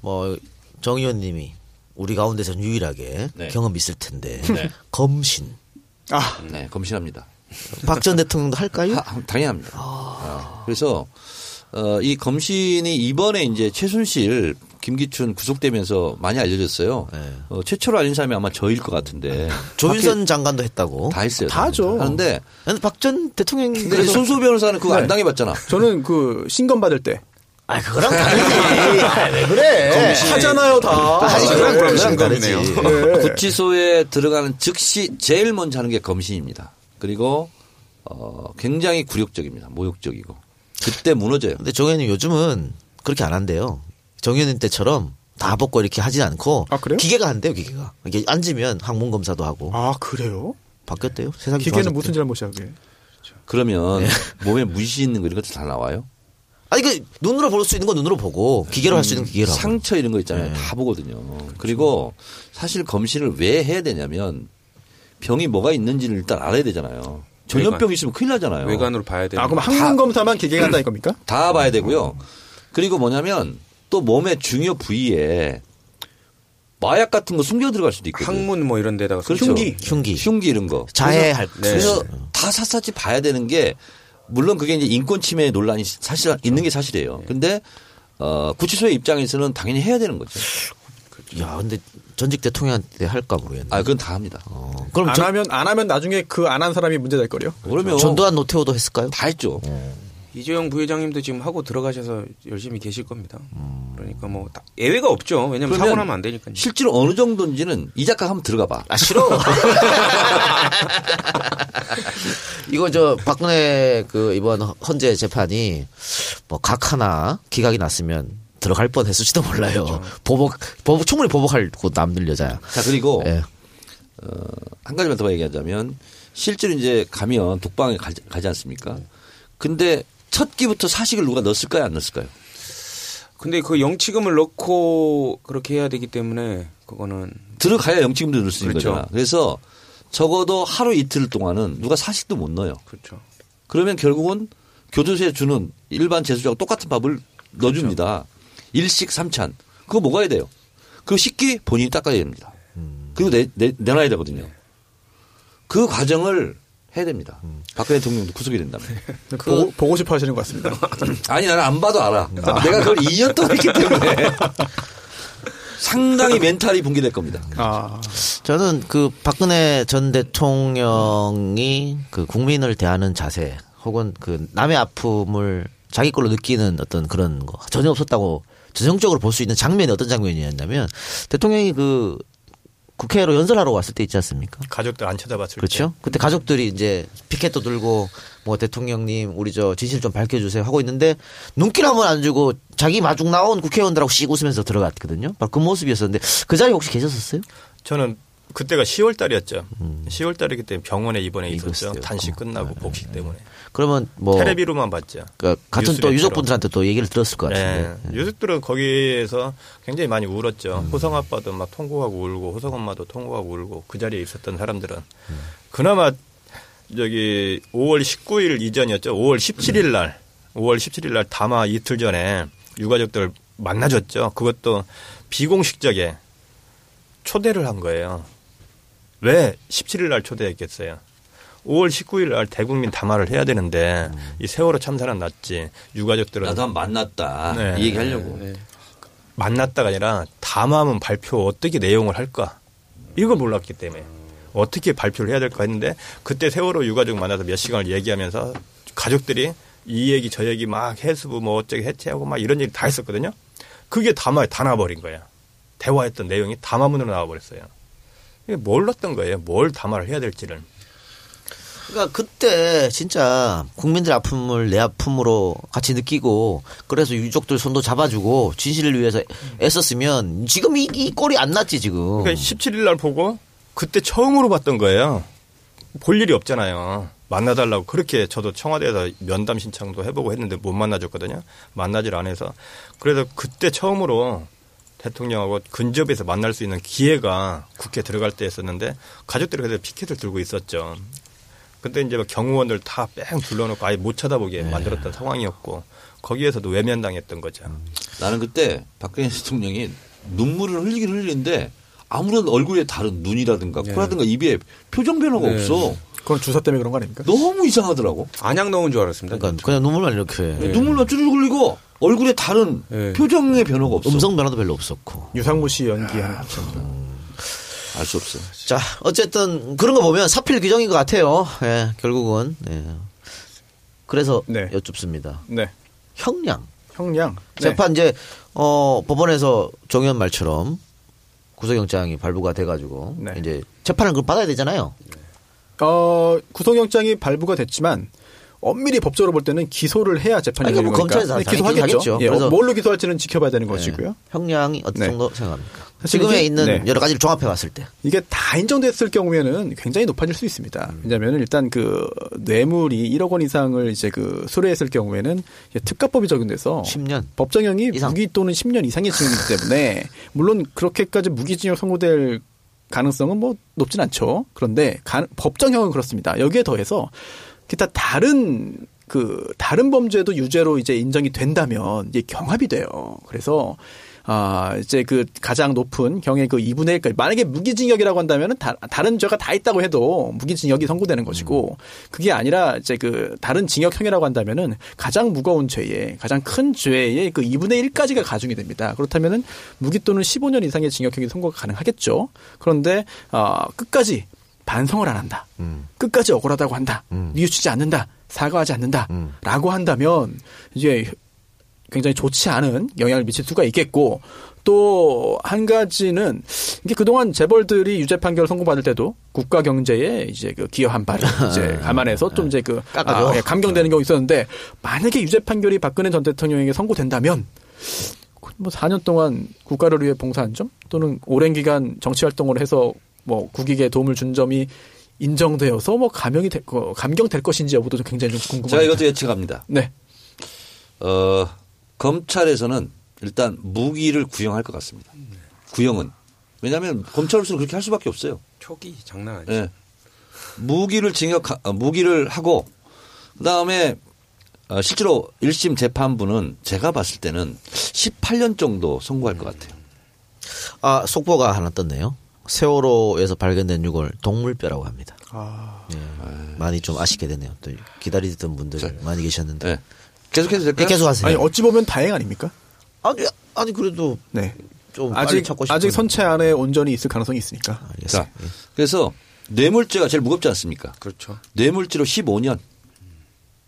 뭐정 의원님이 우리 가운데서 유일하게 네. 경험 있을 텐데 네. 검신 아, 네, 검신합니다. 박 전 대통령도 할까요? 하- 당연합니다. 어, 그래서 어, 이 검신이 이번에 이제 최순실, 김기춘 구속되면서 많이 알려졌어요. 네. 어, 최초로 알린 사람이 아마 저일 것 같은데 조윤선 장관도 했다고. 다 했어요. 다 하죠. 하는데 박 전 대통령 근데 손수 변호사는 그거 안 당해봤잖아. 저는 그 신검 받을 때 아 그거랑 다르지. 아, 왜 그래? 하잖아요 다. 아니 그거랑. 다르지. 네. 구치소에 들어가는 즉시 제일 먼저 하는 게 검신입니다. 그리고 어, 굉장히 굴욕적입니다. 모욕적이고 그때 무너져요. 근데 정 의원님 요즘은 그렇게 안 한대요. 정 의원님 때처럼 다 벗고 이렇게 하진 않고 아, 그래요? 기계가 한대요 기계가. 이게 앉으면 항문 검사도 하고 아 그래요? 바뀌었대요. 세상이 기계는 좋아졌대요. 무슨 잘못이야 그게? 그러면 몸에 무시 있는 거 이런 것도 다 나와요. 아니 그 눈으로 볼 수 있는 건 눈으로 보고 기계로 할 수 있는 건 기계로 하고. 상처 이런 거 있잖아요. 다 보거든요. 그리고 사실 검신을 왜 해야 되냐면 병이 뭐가 있는지를 일단 알아야 되잖아요. 전염병 있으면 큰일 나잖아요. 외관으로 봐야 되는 아 그럼 거. 항문 검사만 기계가 한다는 겁니까? 다 봐야 되고요. 그리고 뭐냐면 또 몸의 중요 부위에 마약 같은 거 숨겨 들어갈 수도 있거든요. 항문 뭐 이런 데다가 그렇죠. 흉기. 흉기. 흉기 이런 거. 자해할 그래서, 그래서 네. 다 샅샅이 봐야 되는 게 물론 그게 이제 인권 침해 논란이 사실 있는 게 사실이에요. 근데 어 구치소의 입장에서는 당연히 해야 되는 거죠. 야 근데 전직 대통령한테 할까 모르겠네. 아 그건 다 합니다. 어, 그럼 안 전, 하면 안 하면 나중에 그 안 한 사람이 문제 될 거요. 그러면 전두환 노태우도 했을까요? 다 했죠. 이재용 부회장님도 지금 하고 들어가셔서 열심히 계실 겁니다. 음. 그러니까 뭐 다- 예외가 없죠. 왜냐면 사고 나면 안 되니까요. 실제로 어느 정도인지는 이 작가 한번 들어가 봐. 아 싫어. 이거 저 박근혜 그 이번 헌재 재판이 뭐 각 하나 기각이 났으면 들어갈 뻔 했을지도 몰라요. 보복 보복 충분히 보복할 곳 남들 여자야. 자 그리고 예. 한 가지만 더 얘기하자면 실제로 이제 가면 독방에 가지, 가지 않습니까? 근데 첫 끼부터 사식을 누가 넣었을까요? 안 넣었을까요? 근데 그 영치금을 넣고 그렇게 해야 되기 때문에 그거는 들어가야 영치금도 넣을 수 있는 그렇죠. 거잖아. 그래서 적어도 하루 이틀 동안은 누가 사식도 못 넣어요. 그렇죠. 그러면 결국은 교도소에 주는 일반 재수자하고 똑같은 밥을 넣어줍니다. 일식 삼찬. 그거 먹어야 돼요. 그 식기 본인이 닦아야 됩니다. 그리고 내, 내, 내놔야 되거든요. 그 과정을 해야 됩니다. 박근혜 대통령도 구속이 된다면. 보고, 보고 싶어 하시는 것 같습니다. 아니 나는 안 봐도 알아. 내가 그걸 2년 동안 했기 때문에 상당히 멘탈이 붕괴될 겁니다. 아, 저는 그 박근혜 전 대통령이 그 국민을 대하는 자세 혹은 그 남의 아픔을 자기 걸로 느끼는 어떤 그런 거 전혀 없었다고 전형적으로 볼 수 있는 장면이 어떤 장면이었냐면 대통령이 그 국회로 연설하러 왔을 때 있지 않습니까? 가족들 안 쳐다봤을 때. 그렇죠. 그때 가족들이 이제 피켓도 들고 뭐 대통령님 우리 저 진실 좀 밝혀주세요 하고 있는데 눈길 한번 안 주고 자기 마중 나온 국회의원들하고 씩 웃으면서 들어갔거든요. 바로 그 모습이었었는데 그 자리에 혹시 계셨었어요? 저는 그때가 10월 달이었죠. 10월 달이기 때문에 병원에 입원해 있었죠. 단식 끝나고 복식 때문에. 그러면 뭐 테레비로만 봤죠. 그 같은 또. 유족분들한테 또 얘기를 들었을 것 네. 같은데. 유족들은 거기에서 굉장히 많이 울었죠. 음. 호성 아빠도 막 통곡하고 울고 호성 엄마도 통곡하고 울고 그 자리에 있었던 사람들은 음. 그나마 저기 5월 19일 이전이었죠. 5월 17일 날 5월 17일 날 다마 이틀 전에 유가족들 만나줬죠. 그것도 비공식적에 초대를 한 거예요. 왜 17일 날 초대했겠어요? 5월 19일 날 대국민 담화를 해야 되는데 이 세월호 참사는 났지 유가족들은 나도 한번 만났다. 네. 이 얘기 하려고. 만났다가 아니라 담화문 발표 어떻게 내용을 할까 이걸 몰랐기 때문에 어떻게 발표를 해야 될까 했는데 그때 세월호 유가족 만나서 몇 시간을 얘기하면서 가족들이 이 얘기 저 얘기 막 해수부 뭐 어쩌게 해체하고 막 이런 얘기 다 했었거든요. 그게 담화에 다 나와버린 거야. 대화했던 내용이 담화문으로 나와버렸어요. 몰랐던 거예요. 뭘 담화를 해야 될지를. 그러니까 그때 진짜 국민들 아픔을 내 아픔으로 같이 느끼고 그래서 유족들 손도 잡아주고 진실을 위해서 애썼으면 지금 이, 이 꼴이 안 났지 지금. 그러니까 17일 날 보고 그때 처음으로 봤던 거예요. 볼 일이 없잖아요. 만나달라고 그렇게 저도 청와대에서 면담 신청도 해보고 했는데 못 만나줬거든요. 만나질 않아서 그래서 그때 처음으로 대통령하고 근접해서 만날 수 있는 기회가 국회 들어갈 때 했었는데 가족들이 그래서 피켓을 들고 있었죠. 그때 이제 막 경호원들 다 뺑 둘러놓고 아예 못 쳐다보게 만들었던 상황이었고 거기에서도 외면당했던 거죠. 나는 그때 박근혜 대통령이 눈물을 흘리긴 흘리는데 아무런 얼굴에 다른 눈이라든가 코라든가 입에 표정 변화가 네. 없어. 그건 주사 때문에 그런 거 아닙니까? 너무 이상하더라고. 안약 넣은 줄 알았습니다. 그러니까 그냥 눈물만 이렇게 눈물만 쭈르륵 흘리고 얼굴에 다른 네. 표정의 변화가 없어. 음성 변화도 별로 없었고. 유상무 씨 연기하는 것처럼. 알수 없어. 자, 어쨌든 그런 거 보면 사필 규정인 것 같아요. 예, 결국은. 예. 그래서 네. 여쭙습니다. 네. 형량. 형량. 네. 재판 이제 어 법원에서 정현 말처럼 구속영장이 발부가 돼가지고 네. 이제 재판을 그걸 받아야 되잖아요. 어, 구속영장이 발부가 됐지만 엄밀히 법적으로 볼 때는 기소를 해야 재판이 뭐 거니까 검찰에서 네, 기소하겠죠. 하겠죠. 예, 그래서- 뭘로 기소할지는 지켜봐야 되는 것이고요. 예. 형량이 어떤 네. 정도 생각합니까? 지금에 이게- 있는 네. 여러 가지를 종합해 봤을 때. 이게 다 인정됐을 경우에는 굉장히 높아질 수 있습니다. 왜냐하면 일단 그 뇌물이 1억 원 이상을 이제 그 수뢰했을 경우에는 특가법이 적용돼서 10년. 법정형이 이상. 무기 또는 10년 이상의 징역이기 때문에 물론 그렇게까지 무기징역 선고될 가능성은 뭐 높진 않죠. 그런데 가- 법정형은 그렇습니다. 여기에 더해서 기타 다른 그 다른 범죄도 유죄로 이제 인정이 된다면 이게 경합이 돼요. 그래서 아 이제 그 가장 높은 경의 그 2분의 1까지 만약에 무기징역이라고 한다면은 다, 다른 죄가 다 있다고 해도 무기징역이 선고되는 것이고 그게 아니라 이제 그 다른 징역형이라고 한다면은 가장 무거운 죄에 가장 큰 죄의 그 2분의 1까지가 가중이 됩니다. 그렇다면은 무기 또는 15년 이상의 징역형이 선고가 가능하겠죠. 그런데 아 끝까지 반성을 안 한다. 끝까지 억울하다고 한다. 뉘우치지 않는다. 사과하지 않는다. 라고 한다면 이제 굉장히 좋지 않은 영향을 미칠 수가 있겠고 또 한 가지는 이게 그동안 재벌들이 유죄 판결 선고받을 때도 국가 경제에 이제 그 기여한 바를 이제 감안해서 좀 이제 그. 아, 예, 감경되는 경우 있었는데 만약에 유죄 판결이 박근혜 전 대통령에게 선고된다면 뭐 4년 동안 국가를 위해 봉사한 점 또는 오랜 기간 정치 활동을 해서 뭐 국익에 도움을 준 점이 인정되어서 뭐 감형이 될 거, 감경될 것인지 여부도 좀 굉장히 좀 궁금합니다. 제가 이것도 예측합니다. 네. 어, 검찰에서는 일단 무기를 구형할 것 같습니다. 구형은. 왜냐하면 검찰로서는 그렇게 할 수밖에 없어요. 초기 장난 아니죠. 예. 무기를 징역, 어, 무기를 하고, 그 다음에 어, 실제로 1심 재판부는 제가 봤을 때는 18년 정도 선고할 것 같아요. 아, 속보가 하나 떴네요. 세월호에서 발견된 유골 동물뼈라고 합니다. 아, 예, 많이 좀 아쉽게 되네요. 또 기다리던 분들 많이 계셨는데. 예. 계속해도 될까요? 예, 계속하세요. 아니 어찌 보면 다행 아닙니까? 아니, 아니 그래도 네. 좀 빨리 아직 찾고 아직 선체 안에 온전히 있을 가능성이 있으니까. 알겠어요. 자, 그래서 뇌물죄가 제일 무겁지 않습니까? 그렇죠. 뇌물죄로 15년.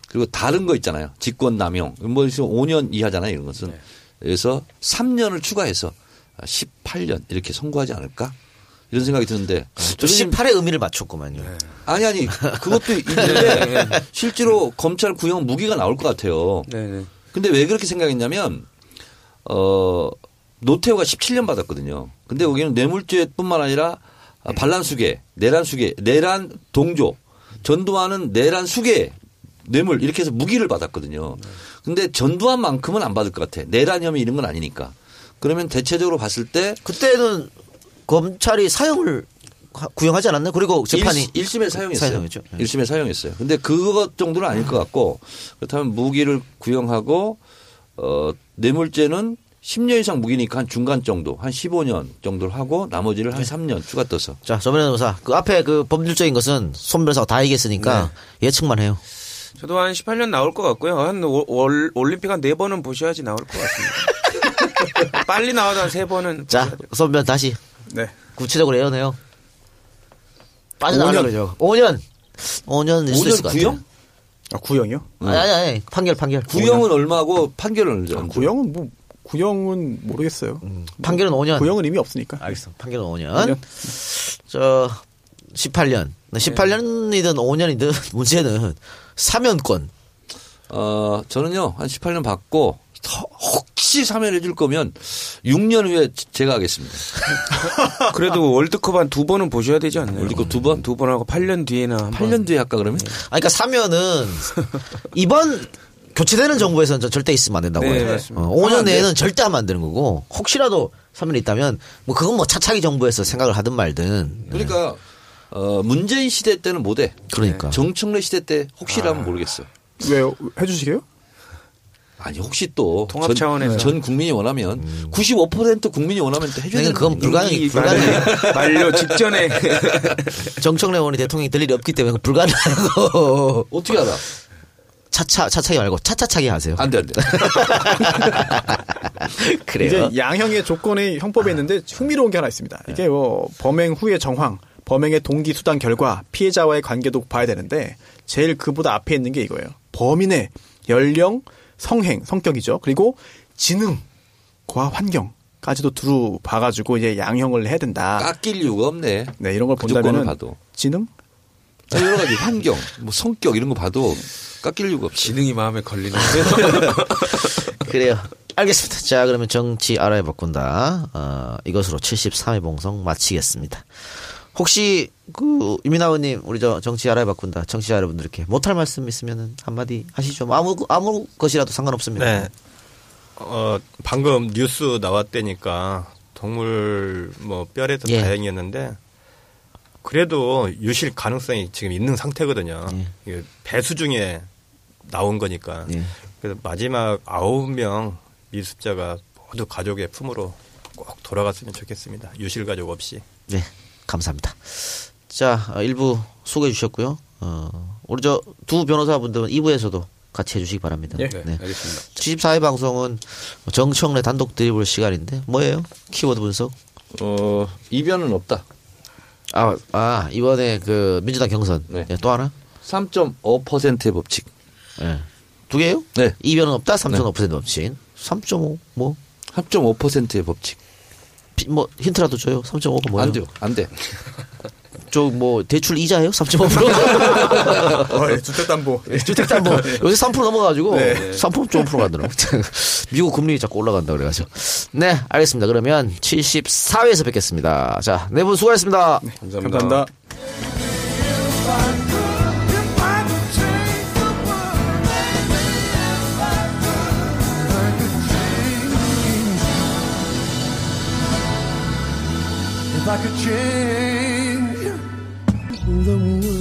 그리고 다른 거 있잖아요. 직권 남용. 뭐 5년 이하잖아요. 이런 것은. 네. 그래서 3년을 추가해서 18년 이렇게 선고하지 않을까? 이런 생각이 드는데. 좀 저는 18의 의미를 맞췄구만요. 아니 아니 그것도 있는데 실제로 검찰 구형 무기가 나올 것 같아요. 네네. 근데 왜 그렇게 생각했냐면 어 노태우가 17년 받았거든요. 근데 거기는 뇌물죄뿐만 아니라 아, 반란수계, 내란수계, 내란 동조, 전두환은 내란 수계, 뇌물 이렇게 해서 무기를 받았거든요. 근데 전두환만큼은 안 받을 것 같아. 내란 혐의 이런 건 아니니까. 그러면 대체적으로 봤을 때 그때는 검찰이 사형을 하- 구형하지 않았나요? 그리고 재판이 1, 심에 사용했어요. 사용했죠. 네. 1심에 사용했어요. 근데 그것 정도는 아닐 것 같고 그렇다면 무기를 구형하고 어 뇌물죄는 10년 이상 무기니까 한 중간 정도, 한 15년 정도를 하고 나머지를 네. 한 3년 추가 떠서. 자, 조변 변호사. 그 앞에 그 법률적인 것은 손 변호사가 다 얘기했으니까 네. 예측만 해요. 저도 한 18년 나올 것 같고요. 한 올- 올, 올림픽 한네 번은 보셔야지 나올 것 같습니다. 빨리 나와도 한세 번은. 자, 보셔야 돼요. 손변 다시 네. 구체적으로 예언해요. 빠져나가려고 5년. 그러죠. 5년. 5년 있을 수 5년 있을 것 같아요. 구형? 아, 구형이요? 아니, 아니, 아니. 판결, 판결. 구형은 얼마고 판결은 얼마? 아, 구형은 뭐 구형은 모르겠어요. 판결은 5년. 구형은 이미 없으니까. 알겠어. 판결은 5년. 5년. 저 18년. 18년이든 5년이든 문제는 사면권. 어, 저는요, 한 18년 받고, 더- 혹시 사면해 줄 거면 6년 후에 제가 하겠습니다. 그래도 월드컵 한 두 번은 보셔야 되지 않나요? 월드컵 두 번? 두 번 하고 8년 뒤에나 한 8년 번. 뒤에 할까, 그러면? 아니, 그러니까 사면은 이번 교체되는 정부에서는 저 절대 있으면 안 된다고 네, 해요. 맞습니다. 어, 5년 내에는 절대 하면 안 되는 거고 혹시라도 사면이 있다면 뭐 그건 뭐 차차기 정부에서 생각을 하든 말든 그러니까, 어, 문재인 시대 때는 못해. 그러니까. 정청래 시대 때 혹시라면 모르겠어. 왜 해주시게요? 아니 혹시 또 통합 전, 차원에서. 전 국민이 원하면 95% 국민이 원하면 또 해줘야 되는 그건 거 불가능이 이 불가능해요. 만료 직전에 정청래 의원이 대통령이 될 일이 없기 때문에 그건 불가능하고 어떻게 알아? 차차 차차기 말고 차차차기 하세요. 안 돼, 안 돼. 그래요. 이제 양형의 조건의 형법에 있는데 흥미로운 게 하나 있습니다. 이게 뭐 범행 후의 정황, 범행의 동기 수단 결과 피해자와의 관계도 봐야 되는데 제일 그보다 앞에 있는 게 이거예요. 범인의 연령, 성행, 성격이죠. 그리고 지능과 환경 까지도 두루 봐가지고 이제 양형을 해야 된다. 깎일 이유가 없네. 네 이런 걸 그 본다면은 봐도. 지능? 여러 가지 환경, 뭐 성격 이런 거 봐도 깎일 이유가 없지. 지능이 마음에 걸리는 그래요. 알겠습니다. 자, 그러면 정치 알아야 바꾼다. 어, 이것으로 73회 봉송 마치겠습니다. 혹시 그 유민아 의원님 우리 저 정치 알아야 바꾼다. 청취자 여러분들께 못할 말씀 있으면 한마디 하시죠. 뭐 아무 아무 것이라도 상관없습니다. 네. 어, 방금 뉴스 나왔다니까 동물 뭐 뼈에도 예. 다행이었는데 그래도 유실 가능성이 지금 있는 상태거든요. 이게 배수 중에 나온 거니까. 예. 그래서 마지막 아홉 명 미습자가 모두 가족의 품으로 꼭 돌아갔으면 좋겠습니다. 유실 가족 없이. 네, 감사합니다. 자, 어, 일부 소개해 주셨고요. 어, 우리 저 두 변호사분들은 2부에서도 같이 해주시기 바랍니다. 네, 알겠습니다. 74회 방송은 정청래 단독 드리블 시간인데 뭐예요? 키워드 분석? 어, 이변은 없다. 아, 아 이번에 그 민주당 경선 네. 예, 또 하나? 3.5%의 법칙. 예. 두 개요? 네. 이변은 없다. 3.5% 법칙. 3.5 뭐? 3.5%의 법칙. 비- 뭐 힌트라도 줘요. 3.5가 뭐예요? 안 돼요. 안 돼. 저 뭐 대출 이자예요? 3.5%? 어, 주택담보. 주택담보 요새 3% 넘어가지고 네. 3.5% 가더라고. 미국 금리 자꾸 올라간다 그래가지고. 네, 알겠습니다. 그러면 74회에서 뵙겠습니다. 자, 네 분 수고하셨습니다. 감사합니다. 감사합니다. If I could change the world.